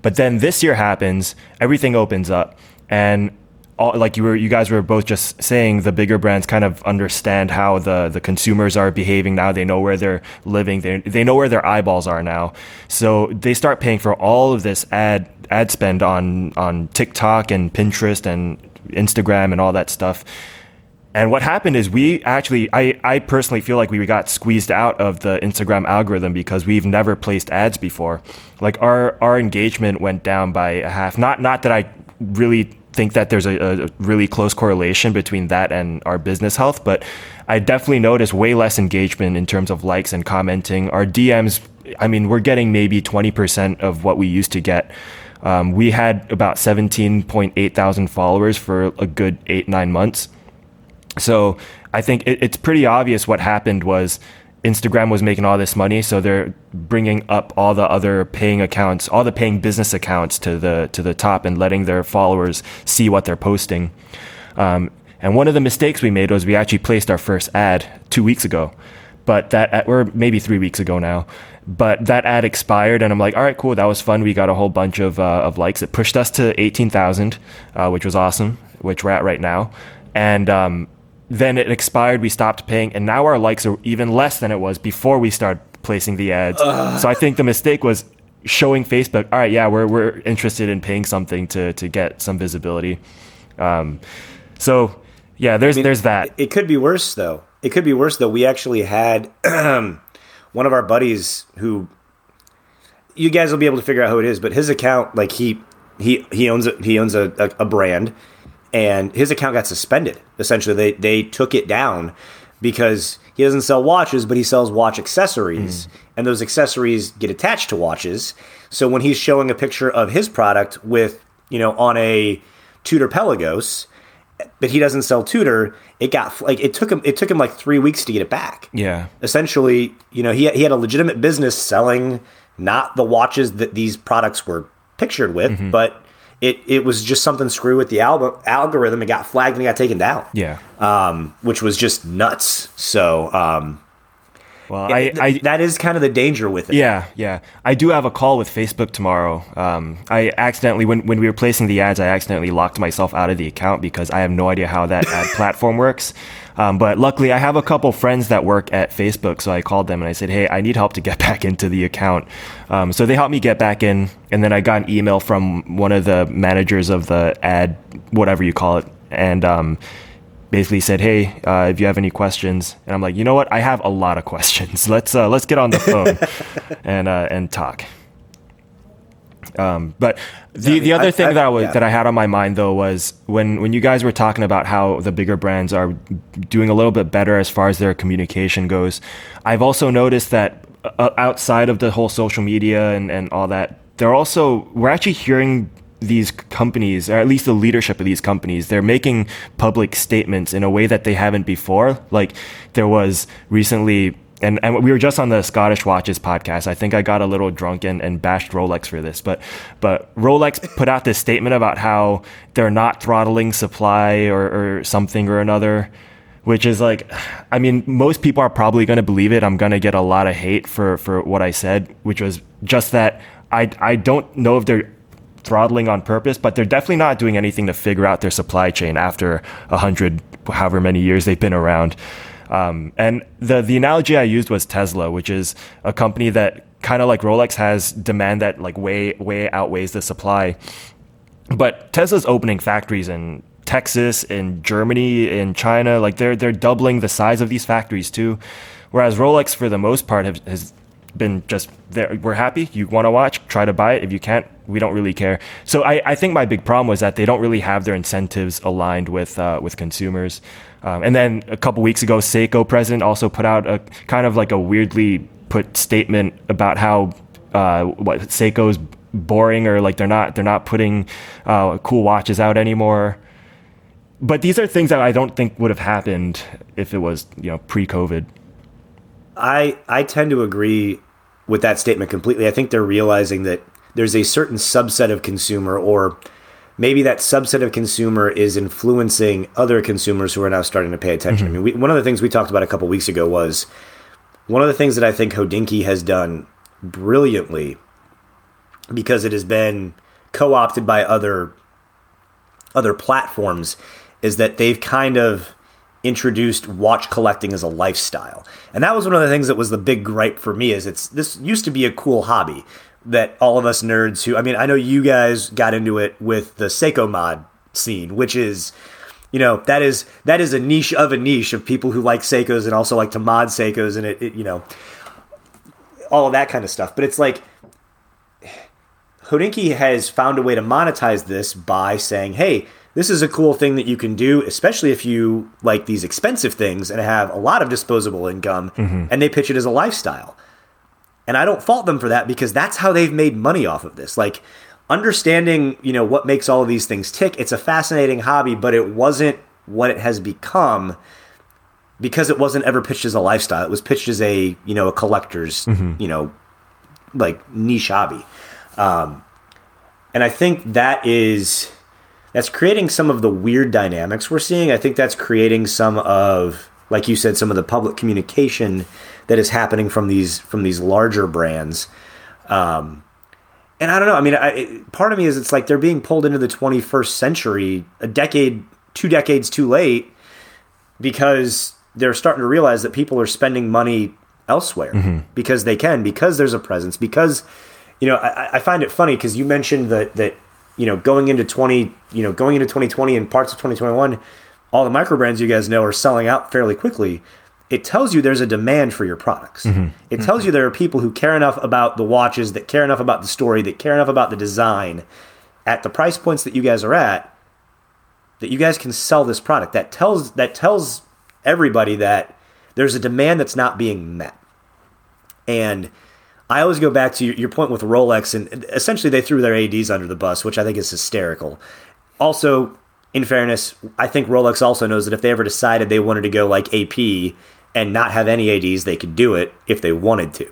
But then this year happens, everything opens up, and all, like you were, you guys were both just saying, the bigger brands kind of understand how the the consumers are behaving now. They know where they're living. They they know where their eyeballs are now. So they start paying for all of this ad ad spend on on TikTok and Pinterest and Instagram and all that stuff and what happened is we actually, I, I personally feel like we got squeezed out of the Instagram algorithm because we've never placed ads before. Like our, our engagement went down by a half. Not, not that I really think that there's a, a really close correlation between that and our business health, but I definitely noticed way less engagement in terms of likes and commenting. Our DMs, I mean, we're getting maybe 20% of what we used to get. Um, we had about 17.8 thousand followers for a good eight, nine months so I think it, it's pretty obvious what happened was Instagram was making all this money, so they're bringing up all the other paying accounts, all the paying business accounts to the to the top, and letting their followers see what they're posting. Um, and one of the mistakes we made was we actually placed our first ad two weeks ago, but that ad, or maybe three weeks ago now. But that ad expired, and I'm like, all right, cool, that was fun. We got a whole bunch of uh, of likes. It pushed us to eighteen thousand, uh, which was awesome, which we're at right now. And um, then it expired. We stopped paying, and now our likes are even less than it was before we started placing the ads. So I think the mistake was showing Facebook. All right, yeah, we're we're interested in paying something to to get some visibility. Um, so yeah, there's there's that. It could be worse though. It could be worse though. We actually had [clears throat] one of our buddies who you guys will be able to figure out who it is, but his account, like he he he owns a, he owns a, a, a brand, and his account got suspended. Essentially, they they took it down because he doesn't sell watches, but he sells watch accessories, and those accessories get attached to watches. So when he's showing a picture of his product with you know on a Tudor Pelagos, but he doesn't sell Tudor, it got like it took him it took him like three weeks to get it back Yeah, essentially, you know, he, he had a legitimate business selling not the watches that these products were pictured with, Mm-hmm. but it, it was just something screw with the al- algorithm. It got flagged and it got taken down. yeah. Um, which was just nuts. So, um, Well, th- I, I that is kind of the danger with it. Yeah, yeah. I do have a call with Facebook tomorrow. Um, I accidentally, when, when we were placing the ads, I accidentally locked myself out of the account because I have no idea how that ad [laughs] platform works. Um, but luckily, I have a couple friends that work at Facebook, so I called them and I said, "Hey, I need help to get [laughs] back into the account." Um, so they helped me get back in, and then I got an email from one of the managers of the ad, whatever you call it, and um, basically said, "Hey, uh, if you have any questions," and I'm like, "You know what? I have a lot of questions. [laughs] Let's uh, let's get on the phone [laughs] and uh, and talk." Um, but the, the other I- thing I- that I was yeah. that I had on my mind though was when when you guys were talking about how the bigger brands are doing a little bit better as far as their communication goes. I've also noticed that uh, outside of the whole social media and, and all that, they're also we're actually hearing these companies, or at least the leadership of these companies, they're making public statements in a way that they haven't before. Like there was recently and, and we were just on the Scottish Watches podcast. I think I got a little drunk and, and bashed Rolex for this, but but Rolex put out this statement about how they're not throttling supply or, or something or another, which is like, I mean, most people are probably going to believe it. I'm going to get a lot of hate for for what I said, which was just that I I don't know if they're throttling on purpose, but they're definitely not doing anything to figure out their supply chain after a hundred, however many years they've been around. Um, and the the analogy I used was Tesla, which is a company that kind of like Rolex has demand that like way way outweighs the supply. But Tesla's opening factories in Texas, in Germany, in China, like they're they're doubling the size of these factories too. Whereas Rolex, for the most part, have, has been just there. We're happy. You want to watch, try to buy it. If you can't, we don't really care. So I, I think my big problem was that they don't really have their incentives aligned with uh, with consumers. Um, and then a couple weeks ago, Seiko president also put out a kind of like a weirdly put statement about how uh, what Seiko's boring or like they're not they're not putting uh, cool watches out anymore. But these are things that I don't think would have happened if it was you know pre-COVID. I I tend to agree with that statement completely. I think they're realizing that there's a certain subset of consumer, or maybe that subset of consumer is influencing other consumers who are now starting to pay attention. Mm-hmm. I mean, we, one of the things we talked about a couple weeks ago was one of the things that I think Hodinkee has done brilliantly because it has been co-opted by other other platforms is that they've kind of introduced watch collecting as a lifestyle. And that was one of the things that was the big gripe for me is it's this used to be a cool hobby that all of us nerds who I mean I know you guys got into it with the Seiko mod scene, which is you know that is that is a niche of a niche of people who like Seikos and also like to mod Seikos and it, it you know all of that kind of stuff. But it's like Hodinkee has found a way to monetize this by saying, "Hey, this is a cool thing that you can do, especially if you like these expensive things and have a lot of disposable income." And they pitch it as a lifestyle. And I don't fault them for that because that's how they've made money off of this. Like understanding, you know, what makes all of these things tick. It's a fascinating hobby, but it wasn't what it has become because it wasn't ever pitched as a lifestyle. It was pitched as a, you know, a collector's, you know, like niche hobby. Um, and I think that is that's creating some of the weird dynamics we're seeing. I think that's creating some of, like you said, some of the public communication that is happening from these from these larger brands. Um, and I don't know. I mean, I, part of me is it's like they're being pulled into the 21st century a decade, two decades too late, because they're starting to realize that people are spending money elsewhere mm-hmm. because they can, because there's a presence, because you know, I, I find it funny because you mentioned that that you know going into 20, you know, going into 2020 and parts of 2021, all the micro brands you guys know are selling out fairly quickly. It tells you there's a demand for your products. Mm-hmm. It tells mm-hmm. you there are people who care enough about the watches, that care enough about the story, that care enough about the design at the price points that you guys are at that you guys can sell this product. That tells that tells everybody that there's a demand that's not being met. And I always go back to your point with Rolex, and essentially they threw their ADs under the bus, which I think is hysterical. Also, in fairness, I think Rolex also knows that if they ever decided they wanted to go like AP and not have any ADs, they could do it if they wanted to.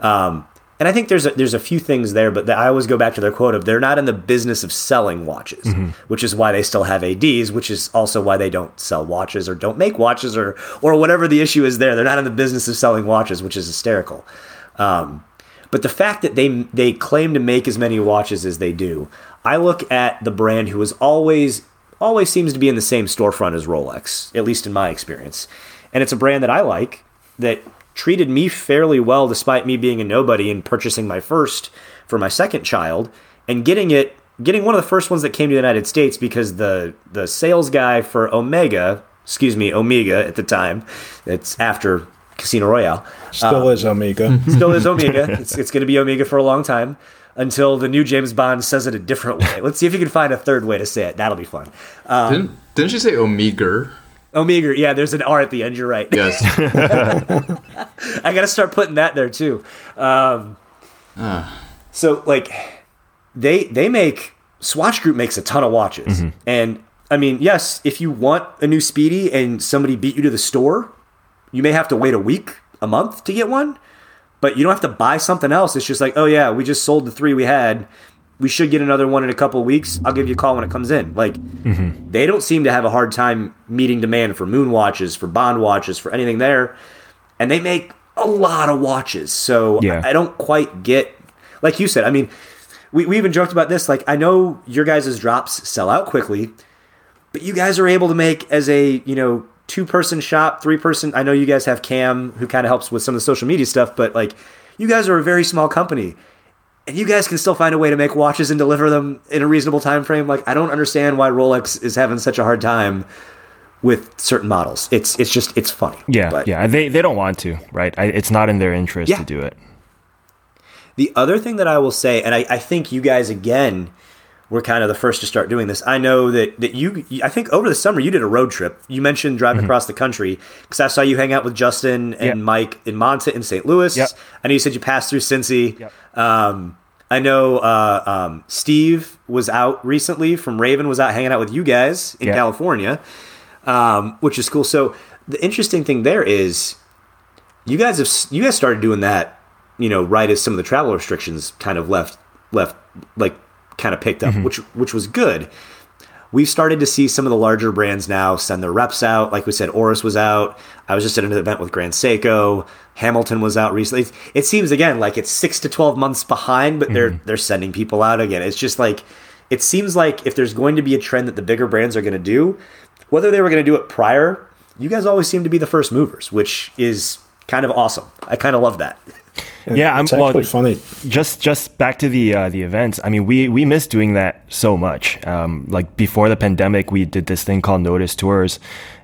Um, and I think there's a, there's a few things there, but I always go back to their quote of they're not in the business of selling watches, mm-hmm. which is why they still have ads, which is also why they don't sell watches or don't make watches or or whatever the issue is there. They're not in the business of selling watches, which is hysterical. Um, but the fact that they they claim to make as many watches as they do, I look at the brand who is always always seems to be in the same storefront as Rolex, at least in my experience. And it's a brand that I like that treated me fairly well despite me being a nobody and purchasing my first for my second child and getting it getting one of the first ones that came to the United States because the the sales guy for Omega, excuse me, Omega at the time, it's after Casino Royale. Still uh, is Omega. [laughs] Still is Omega. [laughs] it's it's going to be Omega for a long time until the new James Bond says it a different way. Let's see if you can find a third way to say it. That'll be fun. Um, didn't didn't you say Omega? Omega, yeah, there's an R at the end. You're right. Yes. [laughs] I got to start putting that there too. Um, uh. So like, they they make Swatch Group makes a ton of watches, mm-hmm. and I mean, yes, if you want a new Speedy and somebody beat you to the store, you may have to wait a week, a month to get one, but you don't have to buy something else. It's just like, oh yeah, we just sold the three we had. We should get another one in a couple weeks. I'll give you a call when it comes in. Like, mm-hmm. they don't seem to have a hard time meeting demand for moon watches, for bond watches, for anything there, and they make a lot of watches. So yeah. I, I don't quite get, like you said. I mean, we we even joked about this. Like, I know your guys' drops sell out quickly, but you guys are able to make as a you know two person shop, three person. I know you guys have Cam who kind of helps with some of the social media stuff, but like you guys are a very small company and you guys can still find a way to make watches and deliver them in a reasonable time frame. Like I don't understand why Rolex is having such a hard time with certain models. It's it's just it's funny. Yeah, but, yeah. They they don't want to, right? I, it's not in their interest yeah. to do it. The other thing that I will say, and I, I think you guys again we're kind of the first to start doing this. I know that that you, I think over the summer you did a road trip. You mentioned driving mm-hmm. across the country because I saw you hang out with Justin and yep. Mike in Monta in St. Louis. Yep. I know you said you passed through Cincy. Yep. Um, I know uh, um, Steve was out recently from Raven was out hanging out with you guys in California, um, which is cool. So the interesting thing there is you guys have you guys started doing that, you know, right as some of the travel restrictions kind of left left like kind of picked up, mm-hmm. which which was good. We've started to see some of the larger brands now send their reps out. Like we said, Oris was out. I was just at an event with Grand Seiko. Hamilton was out recently. It seems again like it's six to twelve months behind, but mm-hmm. they're they're sending people out again. It's just like it seems like if there's going to be a trend that the bigger brands are going to do, whether they were going to do it prior, you guys always seem to be the first movers, which is kind of awesome. I kind of love that. Yeah, I'm it's actually well, funny. Just just back to the uh, the events. I mean, we we miss doing that so much. Um, like before the pandemic, we did this thing called Nodus Tours,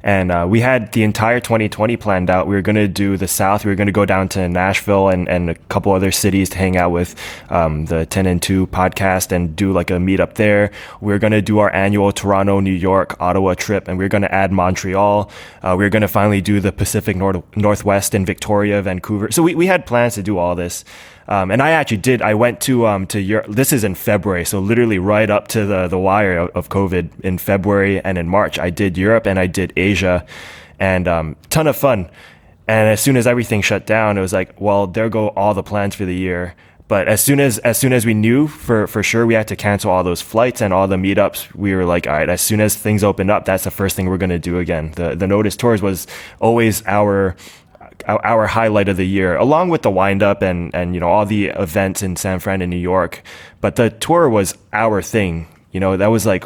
and uh, we had the entire 2020 planned out. We were going to do the South. We were going to go down to Nashville and, and a couple other cities to hang out with um, the 10 and 2 podcast and do like a meetup there. We are going to do our annual Toronto, New York, Ottawa trip, and we are going to add Montreal. Uh, we are going to finally do the Pacific North- Northwest and Victoria, Vancouver. So we, we had plans to do all this. Um, and I actually did. I went to um, to Europe. This is in February, so literally right up to the the wire of, of COVID in February and in March. I did Europe and I did Asia, and um, ton of fun. And as soon as everything shut down, it was like, well, there go all the plans for the year. But as soon as as soon as we knew for for sure we had to cancel all those flights and all the meetups, we were like, all right, as soon as things opened up, that's the first thing we're going to do again. The the Nodus tours was always our our highlight of the year, along with the windup and and you know all the events in San Fran and New York. But the tour was our thing. You know, that was like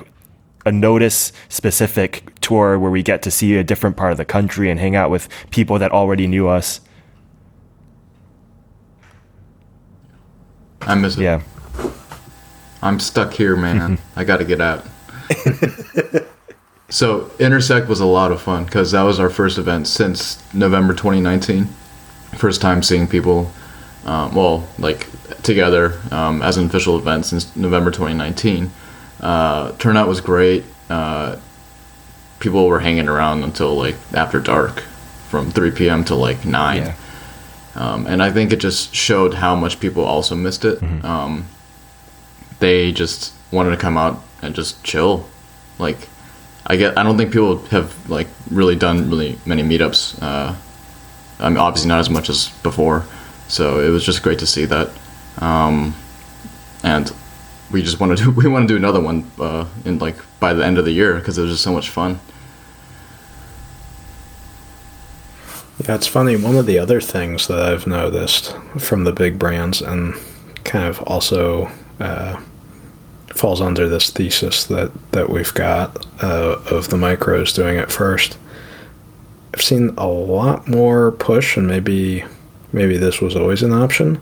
a Nodus specific tour where we get to see a different part of the country and hang out with people that already knew us. I miss it. Yeah. I'm stuck here, man. [laughs] I got to get out. [laughs] so, Intersect was a lot of fun because that was our first event since November 2019. First time seeing people, um, well, like together um, as an official event since November 2019. Uh, turnout was great. Uh, people were hanging around until like after dark, from 3 p.m. to like 9. Yeah. Um, and I think it just showed how much people also missed it. Mm-hmm. Um, they just wanted to come out and just chill. Like, I get, I don't think people have like really done really many meetups. Uh, I mean, obviously not as much as before. So it was just great to see that. Um, and we just want to do, [laughs] we want to do another one uh, in like by the end of the year because it was just so much fun. Yeah, it's funny. One of the other things that I've noticed from the big brands, and kind of also uh, falls under this thesis that that we've got uh, of the micros doing it first. I've seen a lot more push, and maybe maybe this was always an option,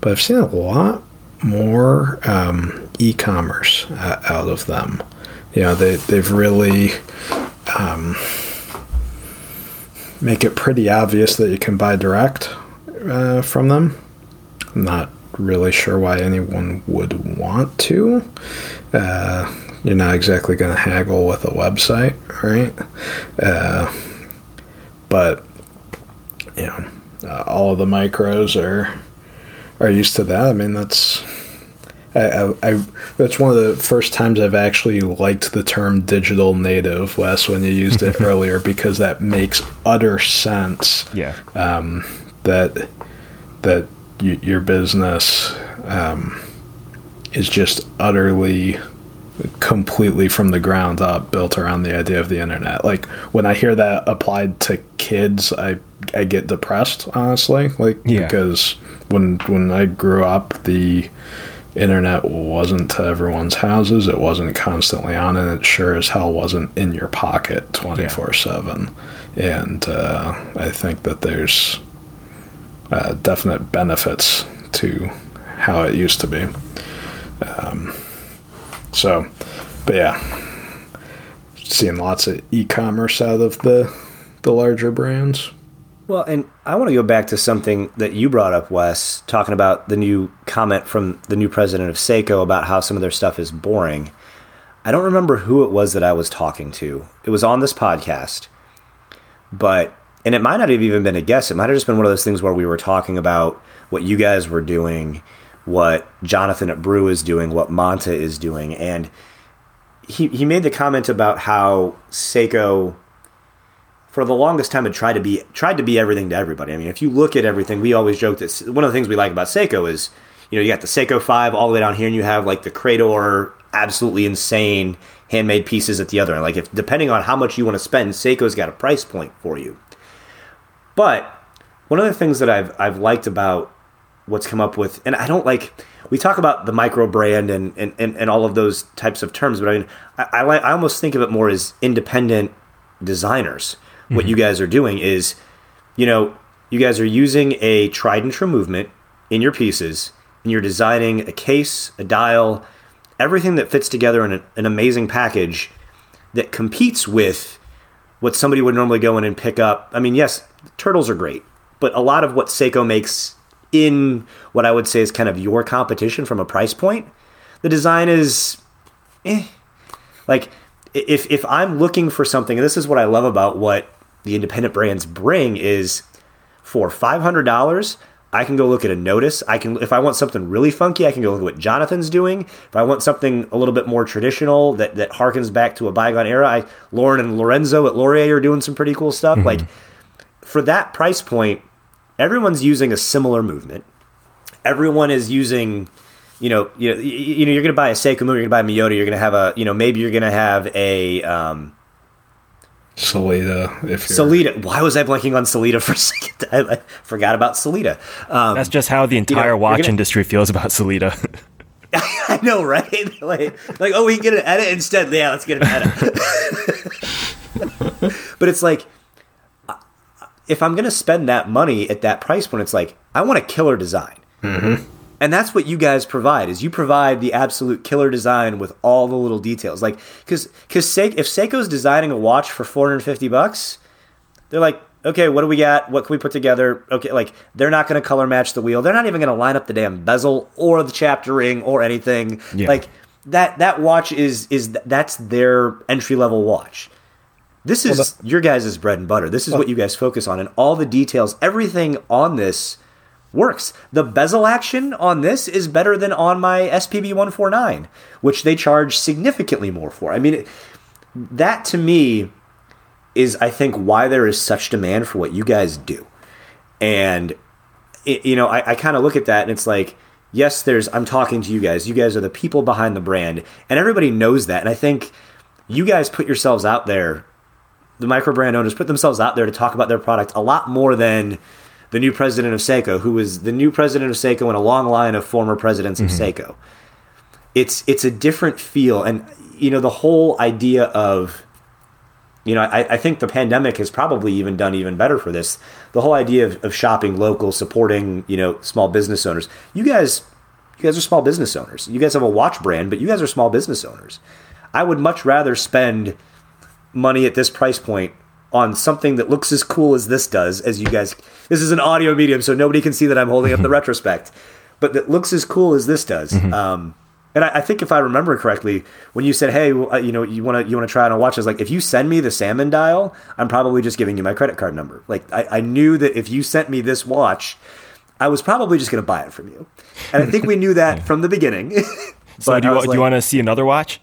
but I've seen a lot more um, e-commerce uh, out of them. You know, they they've really um, make it pretty obvious that you can buy direct uh, from them. I'm not really sure why anyone would want to. Uh, you're not exactly going to haggle with a website, right? Uh, but you know, uh, all of the micros are are used to that. I mean, that's I, I, I, that's one of the first times I've actually liked the term digital native, Wes, when you used it [laughs] earlier, because that makes utter sense. Yeah. Um, that that y- your business um, is just utterly, completely from the ground up built around the idea of the internet. Like when I hear that applied to kids, I I get depressed, honestly. Like Yeah. because when when I grew up, the internet wasn't to everyone's houses. It wasn't constantly on, and it sure as hell wasn't in your pocket twenty four seven. And uh, I think that there's uh, definite benefits to how it used to be. Um, so, but yeah, seeing lots of e-commerce out of the the larger brands. Well, and I want to go back to something that you brought up, Wes, talking about the new comment from the new president of Seiko about how some of their stuff is boring. I don't remember who it was that I was talking to. It was on this podcast, but and it might not have even been a guess. It might have just been one of those things where we were talking about what you guys were doing, what Jonathan at Brew is doing, what Monta is doing, and he he made the comment about how Seiko for the longest time had tried to be tried to be everything to everybody. I mean, if you look at everything, we always joke that one of the things we like about Seiko is, you know, you got the Seiko Five all the way down here, and you have like the Credor, absolutely insane handmade pieces at the other end. Like, if depending on how much you want to spend, Seiko's got a price point for you. But one of the things that I've I've liked about what's come up with, and I don't like. We talk about the micro brand and, and, and, and all of those types of terms, but I mean, I, I, like, I almost think of it more as independent designers what mm-hmm. you guys are doing is, you know, you guys are using a tried and true movement in your pieces, and you're designing a case, a dial, everything that fits together in a, an amazing package that competes with what somebody would normally go in and pick up. I mean, yes, turtles are great, but a lot of what Seiko makes in what I would say is kind of your competition from a price point, the design is, eh. Like, if if I'm looking for something, and this is what I love about what the independent brands bring is for five hundred dollars, I can go look at a Nodus. I can if I want something really funky, I can go look at what Jonathan's doing. If I want something a little bit more traditional that that harkens back to a bygone era, I Lauren and Lorenzo at Lorier are doing some pretty cool stuff. Like for that price point, everyone's using a similar movement. Everyone is using you know, you know, you know, you're going to buy a Seiko movement, you're going to buy a Miyota, you're going to have a, you know, maybe you're going to have a, um, Sellita. If you're, Sellita. Why was I blanking on Sellita for a [laughs] second? I, I forgot about Sellita. Um, That's just how the entire you're watch gonna- industry feels about Sellita. [laughs] I know, right? [laughs] like, like, oh, we can get an ETA instead. Yeah, let's get an ETA. but it's like, if I'm going to spend that money at that price point, it's like I want a killer design, mm-hmm. And that's what you guys provide. Is you provide the absolute killer design with all the little details. Like, because because Se- if Seiko's designing a watch for 450 bucks, they're like, okay, what do we got? What can we put together? Okay, like they're not going to color match the wheel. They're not even going to line up the damn bezel or the chapter ring or anything. Yeah. Like that that watch is is that's their entry level watch. This is your guys' bread and butter. This is what you guys focus on, and all the details, everything on this works. The bezel action on this is better than on my SPB 149, which they charge significantly more for. I mean, it, that to me is I think why there is such demand for what you guys do. And it, you know, I, I kind of look at that and it's like, yes, there's I'm talking to you guys. You guys are the people behind the brand, and everybody knows that. And I think you guys put yourselves out there. The micro brand owners put themselves out there to talk about their product a lot more than the new president of Seiko, who was the new president of Seiko in a long line of former presidents of mm-hmm. Seiko. It's it's a different feel, and you know the whole idea of you know, I, I think the pandemic has probably even done even better for this. The whole idea of, of shopping local, supporting, you know, small business owners. You guys, you guys are small business owners. You guys have a watch brand, but you guys are small business owners. I would much rather spend money at this price point on something that looks as cool as this does, as you guys. This is an audio medium, so nobody can see that I'm holding up the [laughs] retrospect, but that looks as cool as this does. Um, and I, I think if I remember correctly, when you said, "Hey, well, uh, you know, you want to you want to try on a watch," I was like, "If you send me the salmon dial, I'm probably just giving you my credit card number." Like I, I knew that if you sent me this watch, I was probably just going to buy it from you, and I think we knew that [laughs] from the beginning. [laughs] so do you, like- you want to see another watch?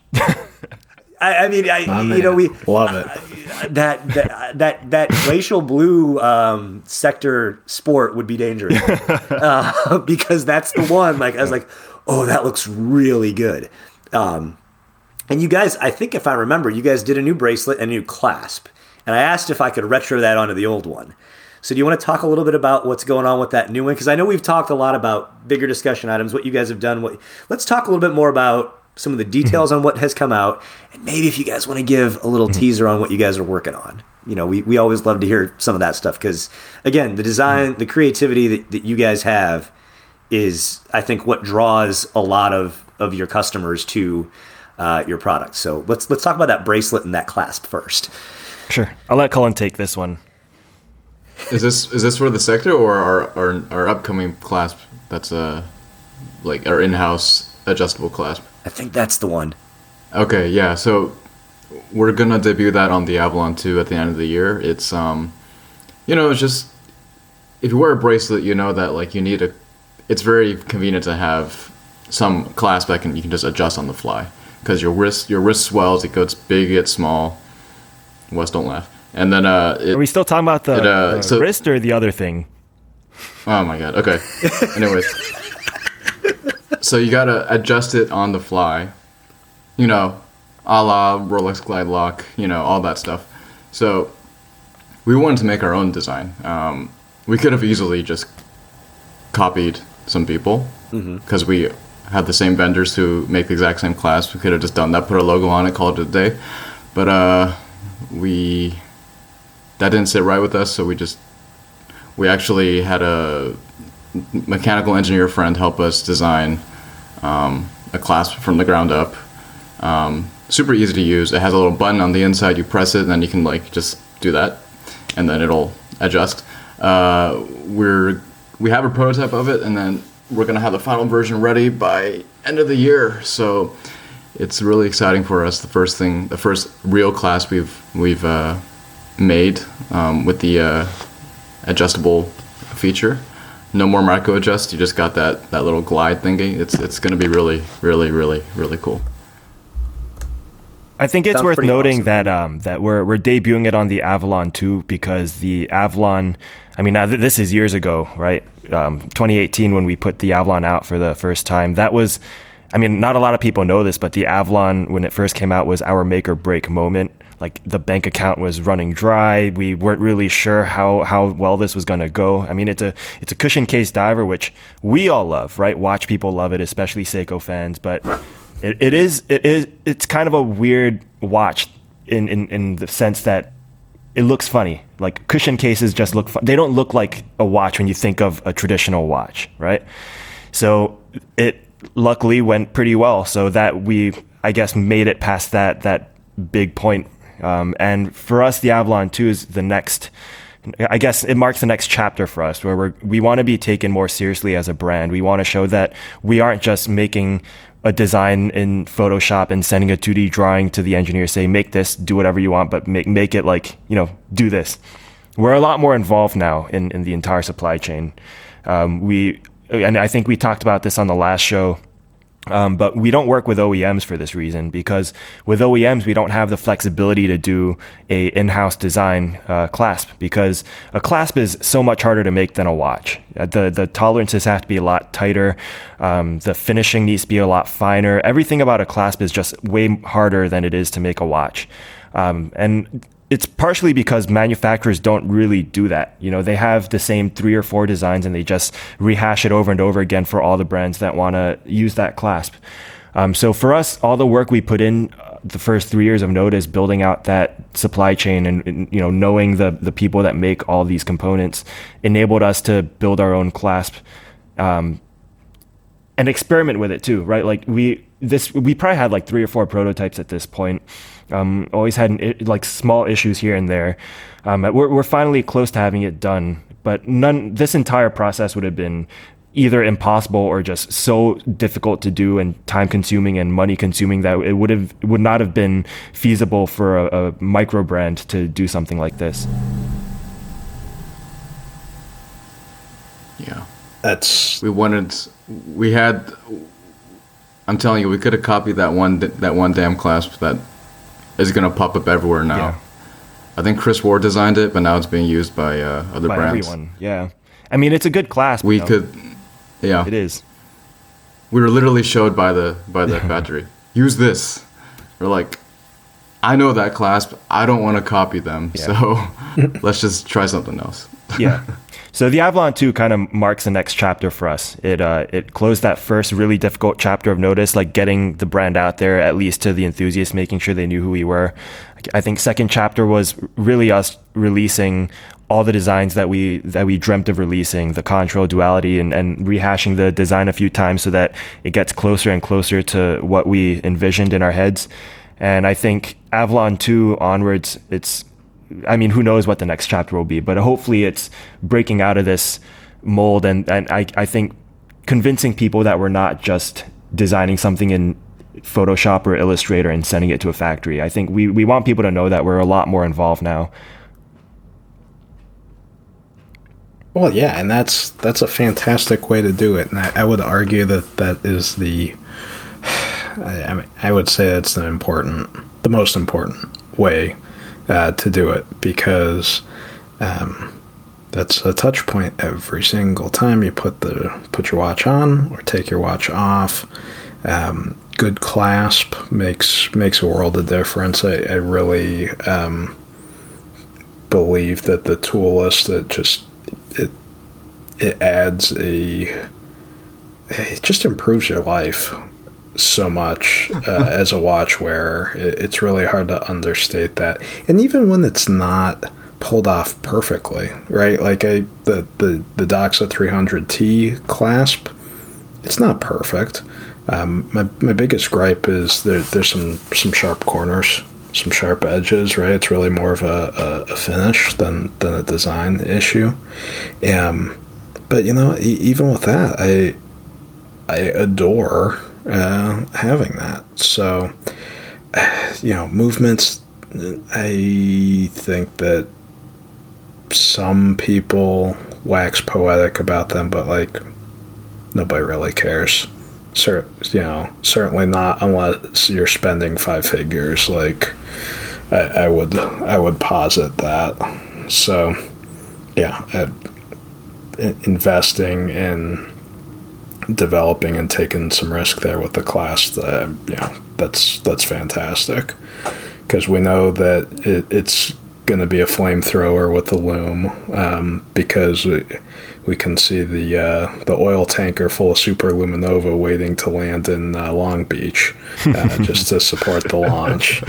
I, I mean, I, Oh, you know, we love it. that that that that glacial blue um, sector sport would be dangerous [laughs] uh, because that's the one. Like I was like, oh, that looks really good. Um, and you guys, I think if I remember, you guys did a new bracelet and a new clasp, and I asked if I could retro that onto the old one. So do you want to talk a little bit about what's going on with that new one? Because I know we've talked a lot about bigger discussion items, what you guys have done. What let's talk a little bit more about some of the details on what has come out, and maybe if you guys want to give a little teaser on what you guys are working on. You know, we, we always love to hear some of that stuff because, again, the design, the creativity that, that you guys have is, I think, what draws a lot of, of your customers to uh, your product. So let's let's talk about that bracelet and that clasp first. Sure. I'll let Cullen take this one. Is this is this for the sector or our our, our upcoming clasp? That's uh like our in-house adjustable clasp. I think that's the one. Okay, yeah. So we're gonna debut that on the Avalon 2 at the end of the year. It's um, you know, it's just if you wear a bracelet, you know that like you need a. It's very convenient to have some clasp that can you can just adjust on the fly because your wrist your wrist swells. It goes big, it gets small. Wes, don't laugh. And then uh, it, Are we still talking about the, It, uh, the so- wrist or the other thing? Oh my god. Okay. [laughs] Anyways, so you gotta adjust it on the fly. You know, a la Rolex Glidelock. You know all that stuff. So we wanted to make our own design. Um, we could have easily just copied some people because we had the same vendors who make the exact same class. We could have just done that, put a logo on it, called it a day. But uh, we that didn't sit right with us, so we just we actually had a mechanical engineer friend help us design um, a clasp from the ground up. Um, super easy to use. It has a little button on the inside. You press it, and then you can like just do that, and then it'll adjust. Uh, we're we have a prototype of it, and then we're gonna have the final version ready by end of the year. So it's really exciting for us. The first thing, the first real clasp we've we've uh, made um, with the uh, adjustable feature. No more micro adjust. You just got that, that little glide thingy. It's it's gonna be really really really really cool. I think it's Sounds worth noting awesome. that um, that we're we're debuting it on the Avalon 2 because the Avalon. I mean, now th- this is years ago, right? Um, 2018 when we put the Avalon out for the first time. That was I mean, not a lot of people know this, but the Avalon, when it first came out, was our make or break moment. Like the bank account was running dry. We weren't really sure how, how well this was going to go. I mean, it's a it's a cushion case diver, which we all love, right? Watch people love it, especially Seiko fans. But it, it is it is it's kind of a weird watch in, in, in the sense that it looks funny. Like cushion cases just look fun. They don't look like a watch when you think of a traditional watch, right? So it luckily went pretty well. So that we, I guess, made it past that that big point. Um, and for us, the Avalon 2 is the next. I guess it marks the next chapter for us where we're, we want to be taken more seriously as a brand. We want to show that we aren't just making a design in Photoshop and sending a 2D drawing to the engineer, say, make this, do whatever you want, but make, make it like, you know, do this. We're a lot more involved now in, in the entire supply chain. Um, we, and I think we talked about this on the last show um, but we don't work with OEMs for this reason because with OEMs we don't have the flexibility to do a in-house design uh, clasp because a clasp is so much harder to make than a watch. Uh, the the tolerances have to be a lot tighter. Um, the finishing needs to be a lot finer. Everything about a clasp is just way harder than it is to make a watch. Um, and it's partially because manufacturers don't really do that. You know, they have the same three or four designs and they just rehash it over and over again for all the brands that want to use that clasp. Um, so for us, all the work we put in uh, the first three years of Nodus is building out that supply chain and, and, you know knowing the the people that make all these components enabled us to build our own clasp um, and experiment with it too, right? Like we this we probably had like three or four prototypes at this point um, always had like small issues here and there. Um, we're, we're finally close to having it done, but none. This entire process would have been either impossible or just so difficult to do and time consuming and money consuming that it would have would not have been feasible for a, a micro brand to do something like this. Yeah, That's we wanted. We had. I'm telling you, we could have copied that one that one damn clasp that is gonna pop up everywhere now. Yeah. I think Chris Ward designed it, but now it's being used by uh, other by brands. everyone. Yeah, I mean it's a good class. We know. could, yeah, It is. we were literally showed by the by the [laughs] factory. Use this. We're like, I know that clasp. I don't want to copy them, Yeah. so [laughs] let's just try something else. yeah. [laughs] So the Avalon 2 kind of marks the next chapter for us. It uh, it closed that first really difficult chapter of Nodus, like getting the brand out there at least to the enthusiasts, making sure they knew who we were. I think second chapter was really us releasing all the designs that we that we dreamt of releasing, the Contrail duality, and, and rehashing the design a few times so that it gets closer and closer to what we envisioned in our heads. And I think Avalon 2 onwards, it's I mean, who knows what the next chapter will be, but hopefully it's breaking out of this mold and, and I, I think convincing people that we're not just designing something in Photoshop or Illustrator and sending it to a factory. I think we, we want people to know that we're a lot more involved now. well, yeah, and that's that's a fantastic way to do it, and I, I would argue that that is the. [sighs] I, I, mean, I would say that's the important, the most important way uh, to do it because um, that's a touch point every single time you put the put your watch on or take your watch off. Um, good clasp makes makes a world of difference. I, I really um, believe that the tool list that just it it adds a it just improves your life so much uh, as a watch wearer. It, it's really hard to understate that. And even when it's not pulled off perfectly, right? Like I the the the Doxa 300T clasp, it's not perfect. Um, my my biggest gripe is there, there's some some sharp corners, some sharp edges, right? It's really more of a, a, a finish than than a design issue. Um, but you know, e- even with that, I I adore uh, having that. So, [sighs] you know, movements. I think that some people wax poetic about them, but like nobody really cares. Cer- you know, certainly not unless you're spending five figures. Like I, I would, I would posit that. So, yeah, I, investing in developing and taking some risk there with the class. That you know, that's that's fantastic because we know that it, it's going to be a flamethrower with the loom um, because we, we can see the uh, the oil tanker full of super luminova waiting to land in uh, Long Beach uh, [laughs] just to support the launch.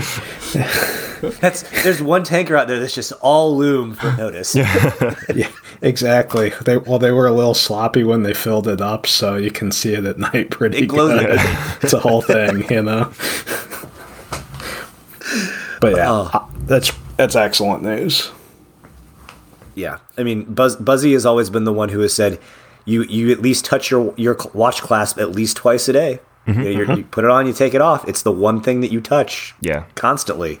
That's there's one tanker out there that's just all loom for Nodus. [laughs] yeah, [laughs] exactly. They well, they were a little sloppy when they filled it up, so you can see it at [laughs] night pretty It glows good. it's a whole thing, you know. But yeah, uh, that's that's excellent news. Yeah, I mean, Buzz, Buzzy has always been the one who has said, "You you at least touch your your watch clasp at least twice a day. You, know, you're- you put it on, you take it off. It's the one thing that you touch. Yeah. constantly.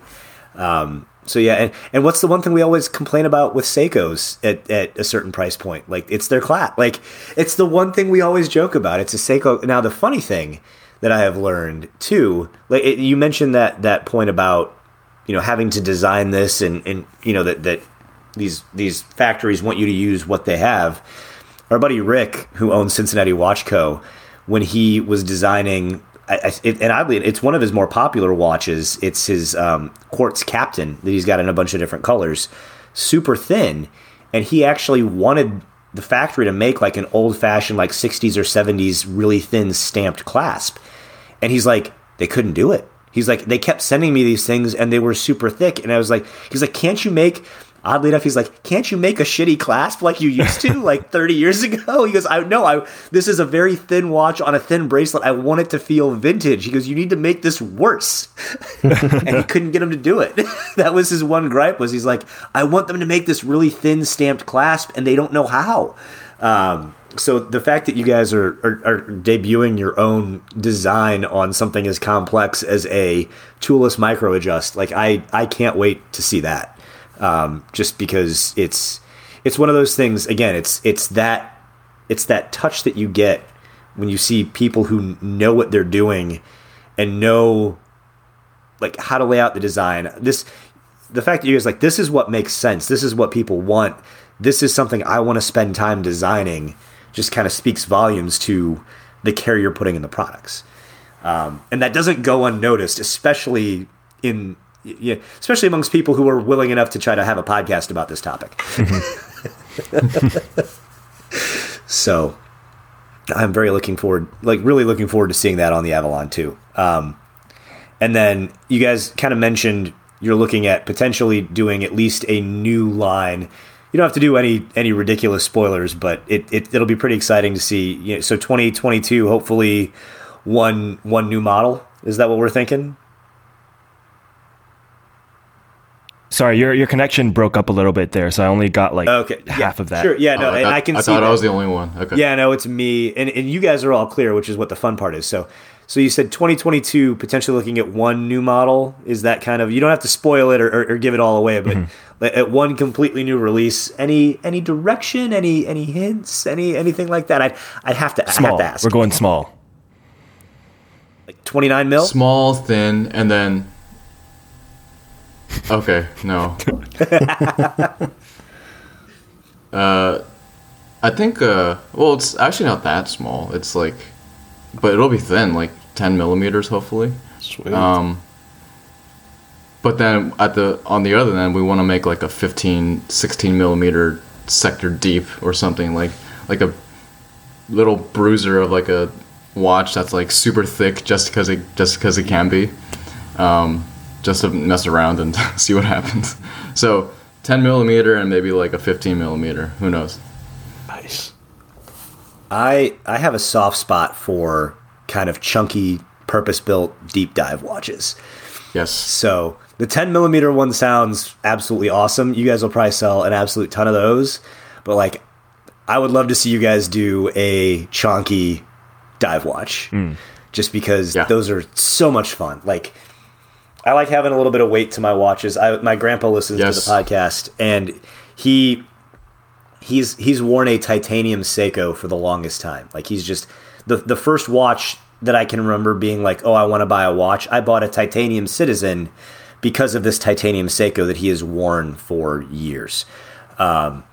Um, so yeah, and, and what's the one thing we always complain about with Seikos at, at a certain price point? Like it's their clasp. Like it's the one thing we always joke about. It's a Seiko. Now the funny thing that I have learned too, like it, you mentioned that that point about you know having to design this and and you know that that these these factories want you to use what they have. Our buddy Rick, who owns Cincinnati Watch Co., when he was designing, I, I, it, and oddly, it's one of his more popular watches. It's his um, quartz Captain that he's got in a bunch of different colors, super thin, and he actually wanted the factory to make like an old fashioned like 60s or 70s really thin stamped clasp and he's like, they couldn't do it. He's like, they kept sending me these things and they were super thick. And I was like, he's like, can't you make, oddly enough, he's like, can't you make a shitty clasp like you used to like [laughs] 30 years ago? He goes, I no, I, this is a very thin watch on a thin bracelet. I want it to feel vintage. He goes, you need to make this worse. [laughs] and he couldn't get him to do it. [laughs] that was his one gripe was he's like, I want them to make this really thin stamped clasp and they don't know how. Um, so the fact that you guys are, are, are debuting your own design on something as complex as a toolless micro adjust, like I, I can't wait to see that. Um, just because it's it's one of those things. Again, it's it's that it's that touch that you get when you see people who know what they're doing and know like how to lay out the design. This the fact that you guys like this is what makes sense. This is what people want. This is something I want to spend time designing. Just kind of speaks volumes to the care you're putting in the products, um, and that doesn't go unnoticed, especially in yeah, especially amongst people who are willing enough to try to have a podcast about this topic. [laughs] so, I'm very looking forward, like really looking forward to seeing that on the Avalon 2. Um, and then you guys kind of mentioned you're looking at potentially doing at least a new line. You don't have to do any any ridiculous spoilers, but it, it it'll be pretty exciting to see. You know, so 2022, hopefully, one one new model. Is that what we're thinking? Sorry, your your connection broke up a little bit there, so I only got like Okay, yeah, half of that. Sure, yeah, no, Oh, I, and thought- I can I see thought that. I was the only one. Okay. Yeah, no, it's me, and and you guys are all clear, which is what the fun part is. So, so you said 2022 potentially looking at one new model. Is that kind of you don't have to spoil it or, or, or give it all away, but mm-hmm. at one completely new release, any any direction, any any hints, any anything like that? I'd I'd have to I Small. have to ask. We're going small. like 29 mil. Small, thin, and then. Okay, no. [laughs] uh, I think. Uh, well, it's actually not that small. It's like, but it'll be thin, like 10 millimeters, hopefully. Sweet. Um, but then at the on the other end, we want to make like a 15, 16 millimeter sector deep or something like like a little bruiser of like a watch that's like super thick just because it just because it can be, um, just to mess around and [laughs] see what happens. So 10 millimeter and maybe like a 15 millimeter. Who knows? nice. I I have a soft spot for kind of chunky, purpose built deep dive watches. Yes. So the 10 millimeter one sounds absolutely awesome. You guys will probably sell an absolute ton of those. But like, I would love to see you guys do a chonky dive watch, hmm. just because Yeah. those are so much fun. Like, I like having a little bit of weight to my watches. I, my grandpa listens Yes. to the podcast, and he he's he's worn a titanium Seiko for the longest time. Like he's just the the first watch that I can remember being like, oh, I want to buy a watch. I bought a titanium Citizen because of this titanium Seiko that he has worn for years. Um,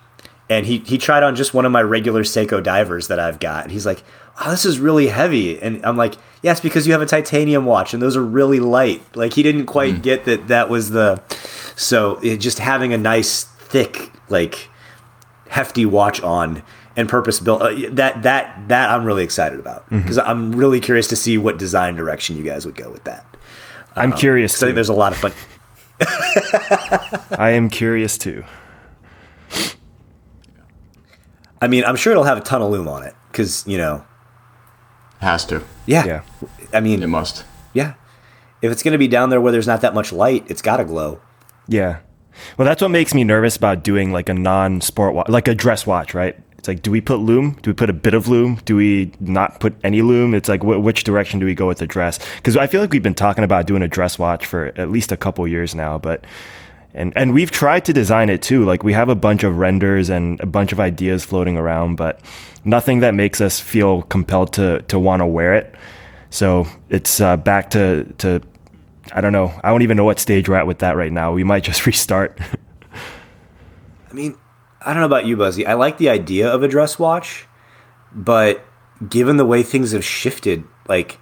and he he tried on just one of my regular Seiko divers that I've got. And he's like, oh, this is really heavy. And I'm like, yes, because you have a titanium watch and those are really light. Like he didn't quite mm. get that that was the, so it, just having a nice thick, like hefty watch on and purpose built uh, that that that I'm really excited about because mm-hmm. I'm really curious to see what design direction you guys would go with that. I'm um, curious. I think there's a lot of fun. [laughs] I am curious too. I mean, I'm sure it'll have a ton of lume on it because you know has to. Yeah. Yeah. I mean, it must. Yeah. If it's going to be down there where there's not that much light, it's got to glow. Yeah. Well, that's what makes me nervous about doing like a non-sport watch, like a dress watch, right? It's like, do we put lume? Do we put a bit of lume? Do we not put any lume? It's like, wh- which direction do we go with the dress? Because I feel like we've been talking about doing a dress watch for at least a couple years now, but and and we've tried to design it too. Like we have a bunch of renders and a bunch of ideas floating around, but nothing that makes us feel compelled to to want to wear it. So it's uh, back to to I don't know. I don't even know what stage we're at with that right now. We might just [laughs] restart. I mean, I don't know about you, Buzzy. I like the idea of a dress watch, but given the way things have shifted, like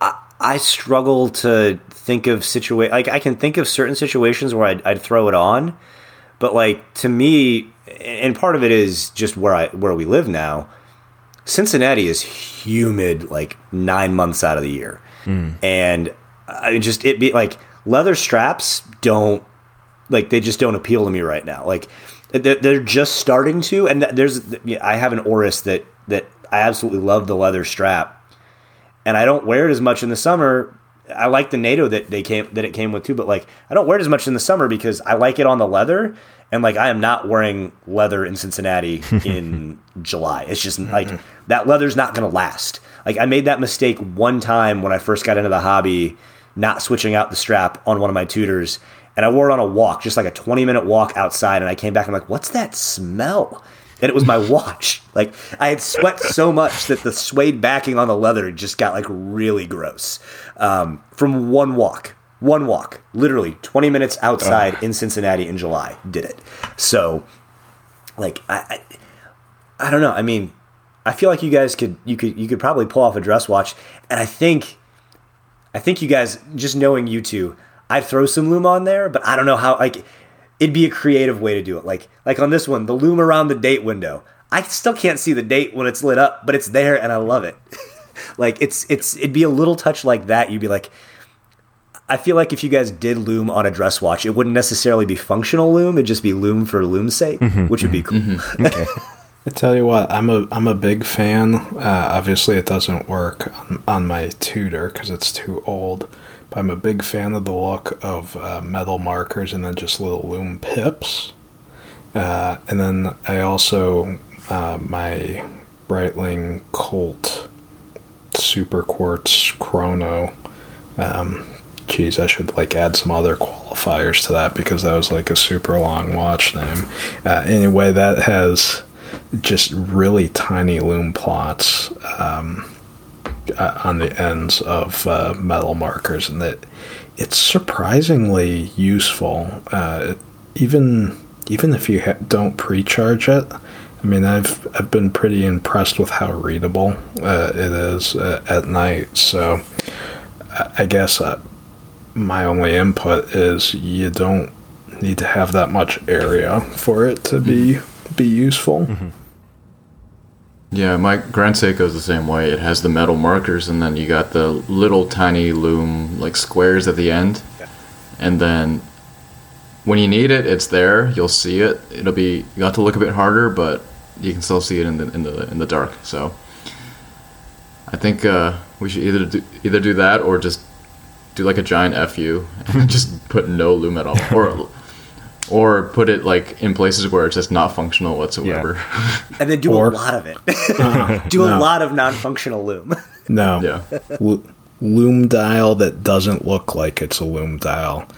I, I struggle to think of situa like I can think of certain situations where I'd, I'd throw it on, but like to me, and part of it is just where I where we live now. Cincinnati is humid like nine months out of the year, mm. and I just it be like leather straps don't like they just don't appeal to me right now. Like they're just starting to, and there's I have an Oris that that I absolutely love the leather strap, and I don't wear it as much in the summer. I like the NATO that they came that it came with too, but like I don't wear it as much in the summer because I like it on the leather, and like I am not wearing leather in Cincinnati [laughs] in July. It's just like mm-hmm. that leather's not going to last. Like I made that mistake one time when I first got into the hobby, not switching out the strap on one of my Tudors, and I wore it on a walk, just like a 20 minute walk outside. And I came back and I'm like, what's that smell? And it was my watch. Like I had sweat so much that the suede backing on the leather just got like really gross um, from one walk. One walk, literally 20 minutes outside in Cincinnati in July, did it. So, like, I, I, I don't know. I mean, I feel like you guys could you could you could probably pull off a dress watch, and I think, I think you guys just knowing you two, I'd throw some lume on there, but I don't know how like it'd be a creative way to do it. Like like on this one, the lume around the date window. I still can't see the date when it's lit up, but it's there and I love it. [laughs] like it's it's it'd be a little touch like that. You'd be like I feel like if you guys did Lume on a dress watch, it wouldn't necessarily be functional Lume. it'd just be Lume for Lume's sake, mm-hmm, which would be cool. Mm-hmm. [laughs] Okay. I tell you what, I'm a I'm a big fan. Uh, obviously, it doesn't work on, on my Tudor because it's too old. But I'm a big fan of the look of uh, metal markers and then just little lume pips. Uh, and then I also, uh, my Breitling Colt Super Quartz Chrono. Um, geez, I should like add some other qualifiers to that because that was like a super long watch name. Uh, anyway, that has just really tiny lume plots. Um, on the ends of uh, metal markers, and that it's surprisingly useful. Uh, even even if you ha- don't pre-charge it, I mean, I've I've been pretty impressed with how readable uh, it is uh, at night. So, I guess uh, my only input is you don't need to have that much area for it to be be useful. Mm-hmm. Yeah, my Grand Seiko is the same way. It has the metal markers, and then you got the little tiny lume like squares at the end, yeah. and then when you need it, it's there. You'll see it. It'll be you have to look a bit harder, but you can still see it in the in the in the dark. So I think uh, we should either do, either do that or just do like a giant fu [laughs] and just put no lume at all, or [laughs] or put it like in places where it's just not functional whatsoever. Yeah. and then do or, a lot of it. Uh, [laughs] do no. a lot of non-functional lume. [laughs] No. Yeah. L- lume dial that doesn't look like it's a lume dial.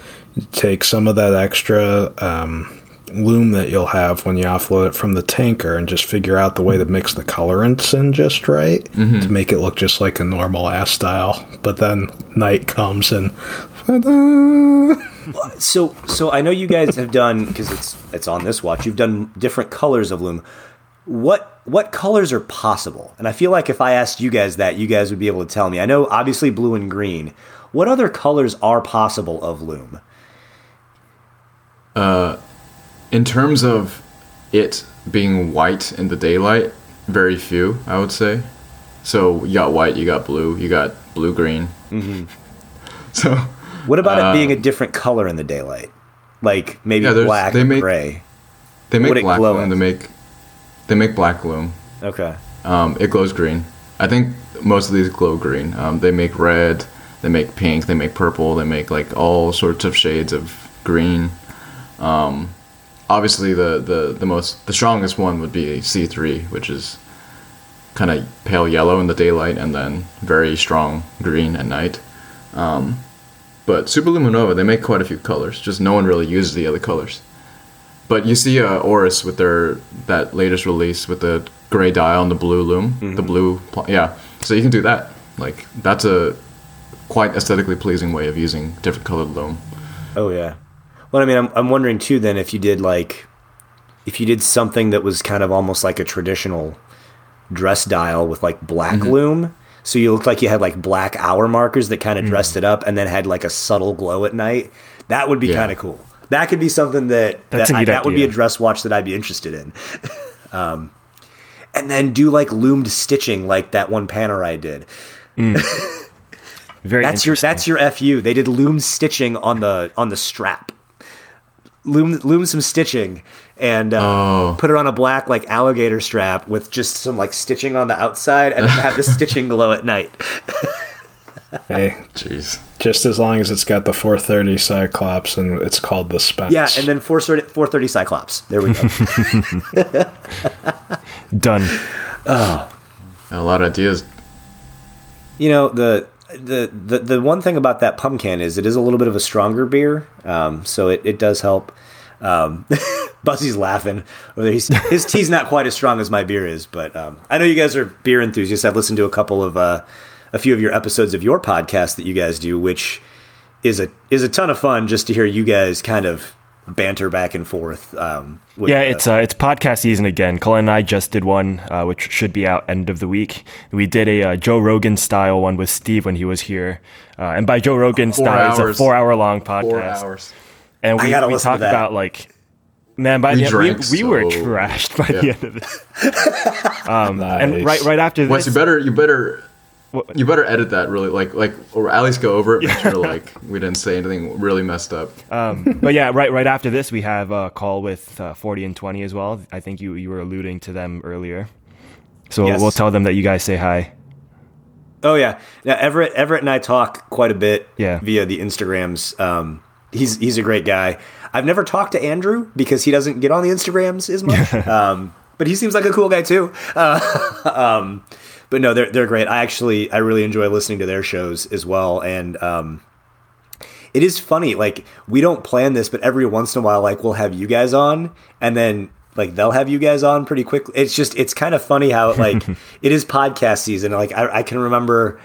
Take some of that extra um, lume that you'll have when you offload it from the tanker and just figure out the way to mix the colorants in just right mm-hmm. to make it look just like a normal ass dial. But then night comes and [laughs] so so I know you guys have done because it's it's on this watch. You've done different colors of lume. What what colors are possible? And I feel like if I asked you guys that, you guys would be able to tell me. I know obviously blue and green. What other colors are possible of Lume? In terms of it being white in the daylight, very few, I would say. So you got white, you got blue, you got blue green. Mm-hmm. [laughs] So What about it being a different color in the daylight? Like maybe Uh, Yeah, black they make- gray. they make it black lume. They make they make black lume. Okay. Um, it glows green. I think most of these glow green. Um, they make red, they make pink, they make purple, they make like all sorts of shades of green. Um, obviously, the, the, the most the strongest one would be C three, which is kind of pale yellow in the daylight and then very strong green at night. Um, but Superluminova, they make quite a few colors. Just no one really uses the other colors. But you see uh, Oris with their that latest release with the gray dial and the blue lume, the blue, pl- yeah. So you can do that. Like that's a quite aesthetically pleasing way of using different colored lume. Oh yeah. Well, I mean, I'm I'm wondering too. Then if you did like, if you did something that was kind of almost like a traditional dress dial with like black Mm-hmm. lume, so you looked like you had like black hour markers that kind of Mm. dressed it up, and then had like a subtle glow at night. That would be Yeah. kind of cool. That could be something that that, I- that would be a dress watch that I'd be interested in. [laughs] um, and then do like lumed stitching like that one Panerai did. [laughs] Very That's your that's your fu. They did lume stitching on the on the strap. Lume lume some stitching and uh, Oh. put it on a black like alligator strap with just some like stitching on the outside and have the stitching glow at night. [laughs] Hey, Jeez. just as long as it's got the 430 Cyclops and it's called the Spence. Yeah, and then 430, 430 Cyclops. There we go. [laughs] Done. A lot of ideas. you know the. The, the the one thing about that pumpkin is it is a little bit of a stronger beer, um, so it, it does help. Um, [laughs] Buzzy's laughing. He's, his tea's not quite as strong as my beer is, but um, I know you guys are beer enthusiasts. I've listened to a couple of uh, a few of your episodes of your podcast that you guys do, which is a is a ton of fun just to hear you guys kind of banter back and forth. Um, with, Yeah, it's uh, it's podcast season again. Cullen and I just did one, uh, which should be out end of the week. We did a uh, Joe Rogan style one with Steve when he was here, uh, and by Joe Rogan Four style, it's a four hour long podcast. Four hours. and we, gotta we talked about like man by We the end we, drank we were trashed by yeah. the end of it [laughs] um, and right right after Wes, this you better you better What- you better edit that really like like or at least go over it. Make sure like we didn't say anything really messed up. um, but yeah right right after this we have a call with uh, 40 and 20 as well i think you you were alluding to them earlier so Yes. we'll tell them that you guys say hi Oh yeah, now Everett Everett and I talk quite a bit Yeah. via the Instagrams. Um, he's he's a great guy. I've never talked to Andrew because he doesn't get on the Instagrams as much. [laughs] um, but he seems like a cool guy too. Uh, [laughs] um, but no, they're they're great. I actually I really enjoy listening to their shows as well, and um, it is funny. Like we don't plan this, but every once in a while, like we'll have you guys on, and then like they'll have you guys on pretty quickly. It's just it's kind of funny how like [laughs] it is podcast season. Like I, I can remember,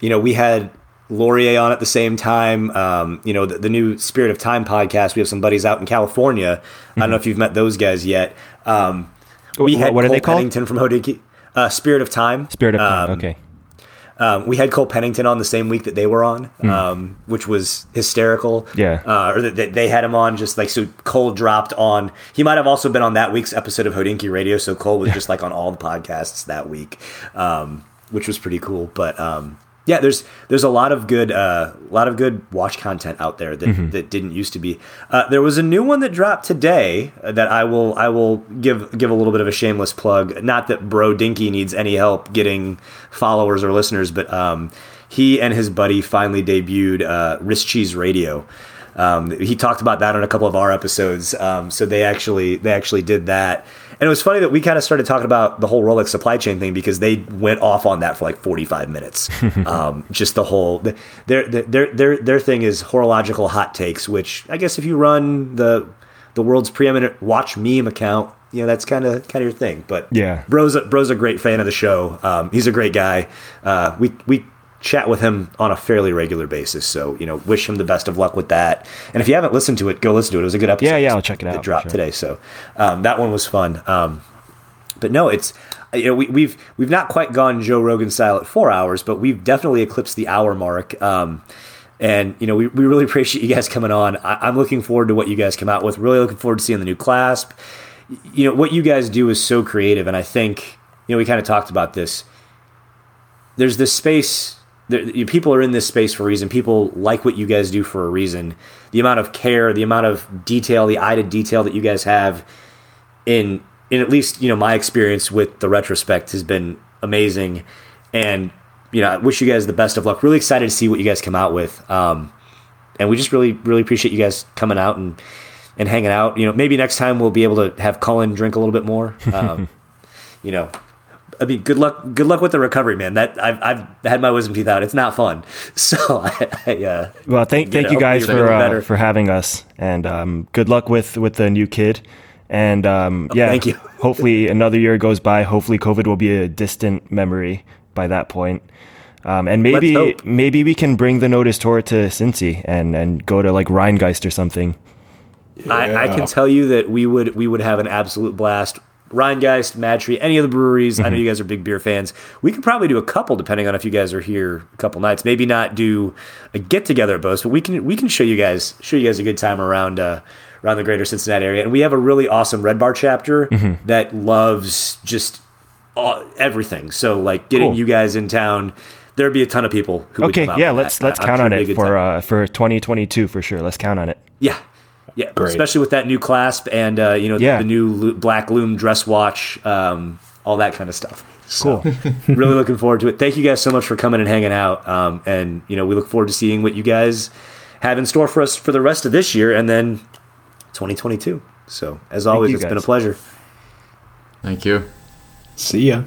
you know, we had Lorier on at the same time. Um, you know, the, the new Spirit of Time podcast. We have some buddies out in California. I don't know if you've met those guys yet. Um, we Wh- had what are Cole they called? Pennington from Hodinkee. Uh, Spirit of Time. spirit of time Um, okay Um, we had Cole Pennington on the same week that they were on, um, which was hysterical. Yeah. Uh, or that that they had him on just like so. Cole dropped on. He might have also been on that week's episode of Hodinkee Radio. So Cole was [laughs] just like on all the podcasts that week, um, which was pretty cool. But um, yeah, there's there's a lot of good uh, a lot of good watch content out there that, that didn't used to be. Uh, there was a new one that dropped today that I will I will give give a little bit of a shameless plug. Not that Brodinkee needs any help getting followers or listeners, but um, he and his buddy finally debuted uh, Wrist Cheese Radio. Um, he talked about that on a couple of our episodes. Um, so they actually they actually did that, and it was funny that we kind of started talking about the whole Rolex supply chain thing because they went off on that for like forty five minutes. [laughs] um, just the whole their their their their thing is horological hot takes, which I guess if you run the the world's preeminent watch meme account, you know that's kind of kind of your thing. But Yeah. bro's a, bro's a great fan of the show. Um, he's a great guy. Uh, we we chat with him on a fairly regular basis. So you know, wish him the best of luck with that. And if you haven't listened to it, go listen to it. It was a good episode. Yeah, yeah, I'll check it out, It dropped sure. today, so um, that one was fun. Um, but no, it's you know we, we've we've not quite gone Joe Rogan style at four hours, but we've definitely eclipsed the hour mark. Um, and you know we, we really [laughs] appreciate you guys coming on. I, I'm looking forward to what you guys come out with. Really looking forward to seeing the new clasp. You know what you guys do is so creative, and I think you know we kind of talked about this. There's this space. There, people are in this space for a reason. People like what you guys do for a reason. The amount of care, the amount of detail, the eye to detail that you guys have in in at least you know my experience with the retrospect has been amazing, and you know I wish you guys the best of luck. Really excited to see what you guys come out with, um, and we just really really appreciate you guys coming out and and hanging out. You know maybe next time we'll be able to have Cullen drink a little bit more. Um, [laughs] you know. I mean, good luck. Good luck with the recovery, man. That I've, I've had my wisdom teeth out. It's not fun. [laughs] So, I, I, uh, well, thank thank know, you guys for uh, for having us, and um, good luck with with the new kid. And um, yeah, Oh, thank you. [laughs] hopefully another year goes by. Hopefully, COVID will be a distant memory by that point. Um, and maybe maybe we can bring the Nodus tour to Cincy and and go to like Rheingeist or something. I, I can tell you that we would we would have an absolute blast. Rheingeist, Mad Tree, any of the breweries. I know you guys are big beer fans. We could probably do a couple, depending on if you guys are here a couple nights. Maybe not do a get together at both, but we can we can show you guys show you guys a good time around uh, around the greater Cincinnati area. And we have a really awesome Red Bar chapter that loves just all, everything. So like getting Cool. you guys in town, there'd be a ton of people who would Okay, yeah, let's that. let's I'm count sure on it for uh, for 2022 for sure. Let's count on it. Yeah. Yeah, Great. especially with that new clasp and uh, you know Yeah. the new lo- black lume dress watch, um, all that kind of stuff. Cool. [laughs] really looking forward to it. Thank you guys so much for coming and hanging out. Um, and you know we look forward to seeing what you guys have in store for us for the rest of this year and then 2022. So as always, you, it's been a pleasure. Thank you. See ya.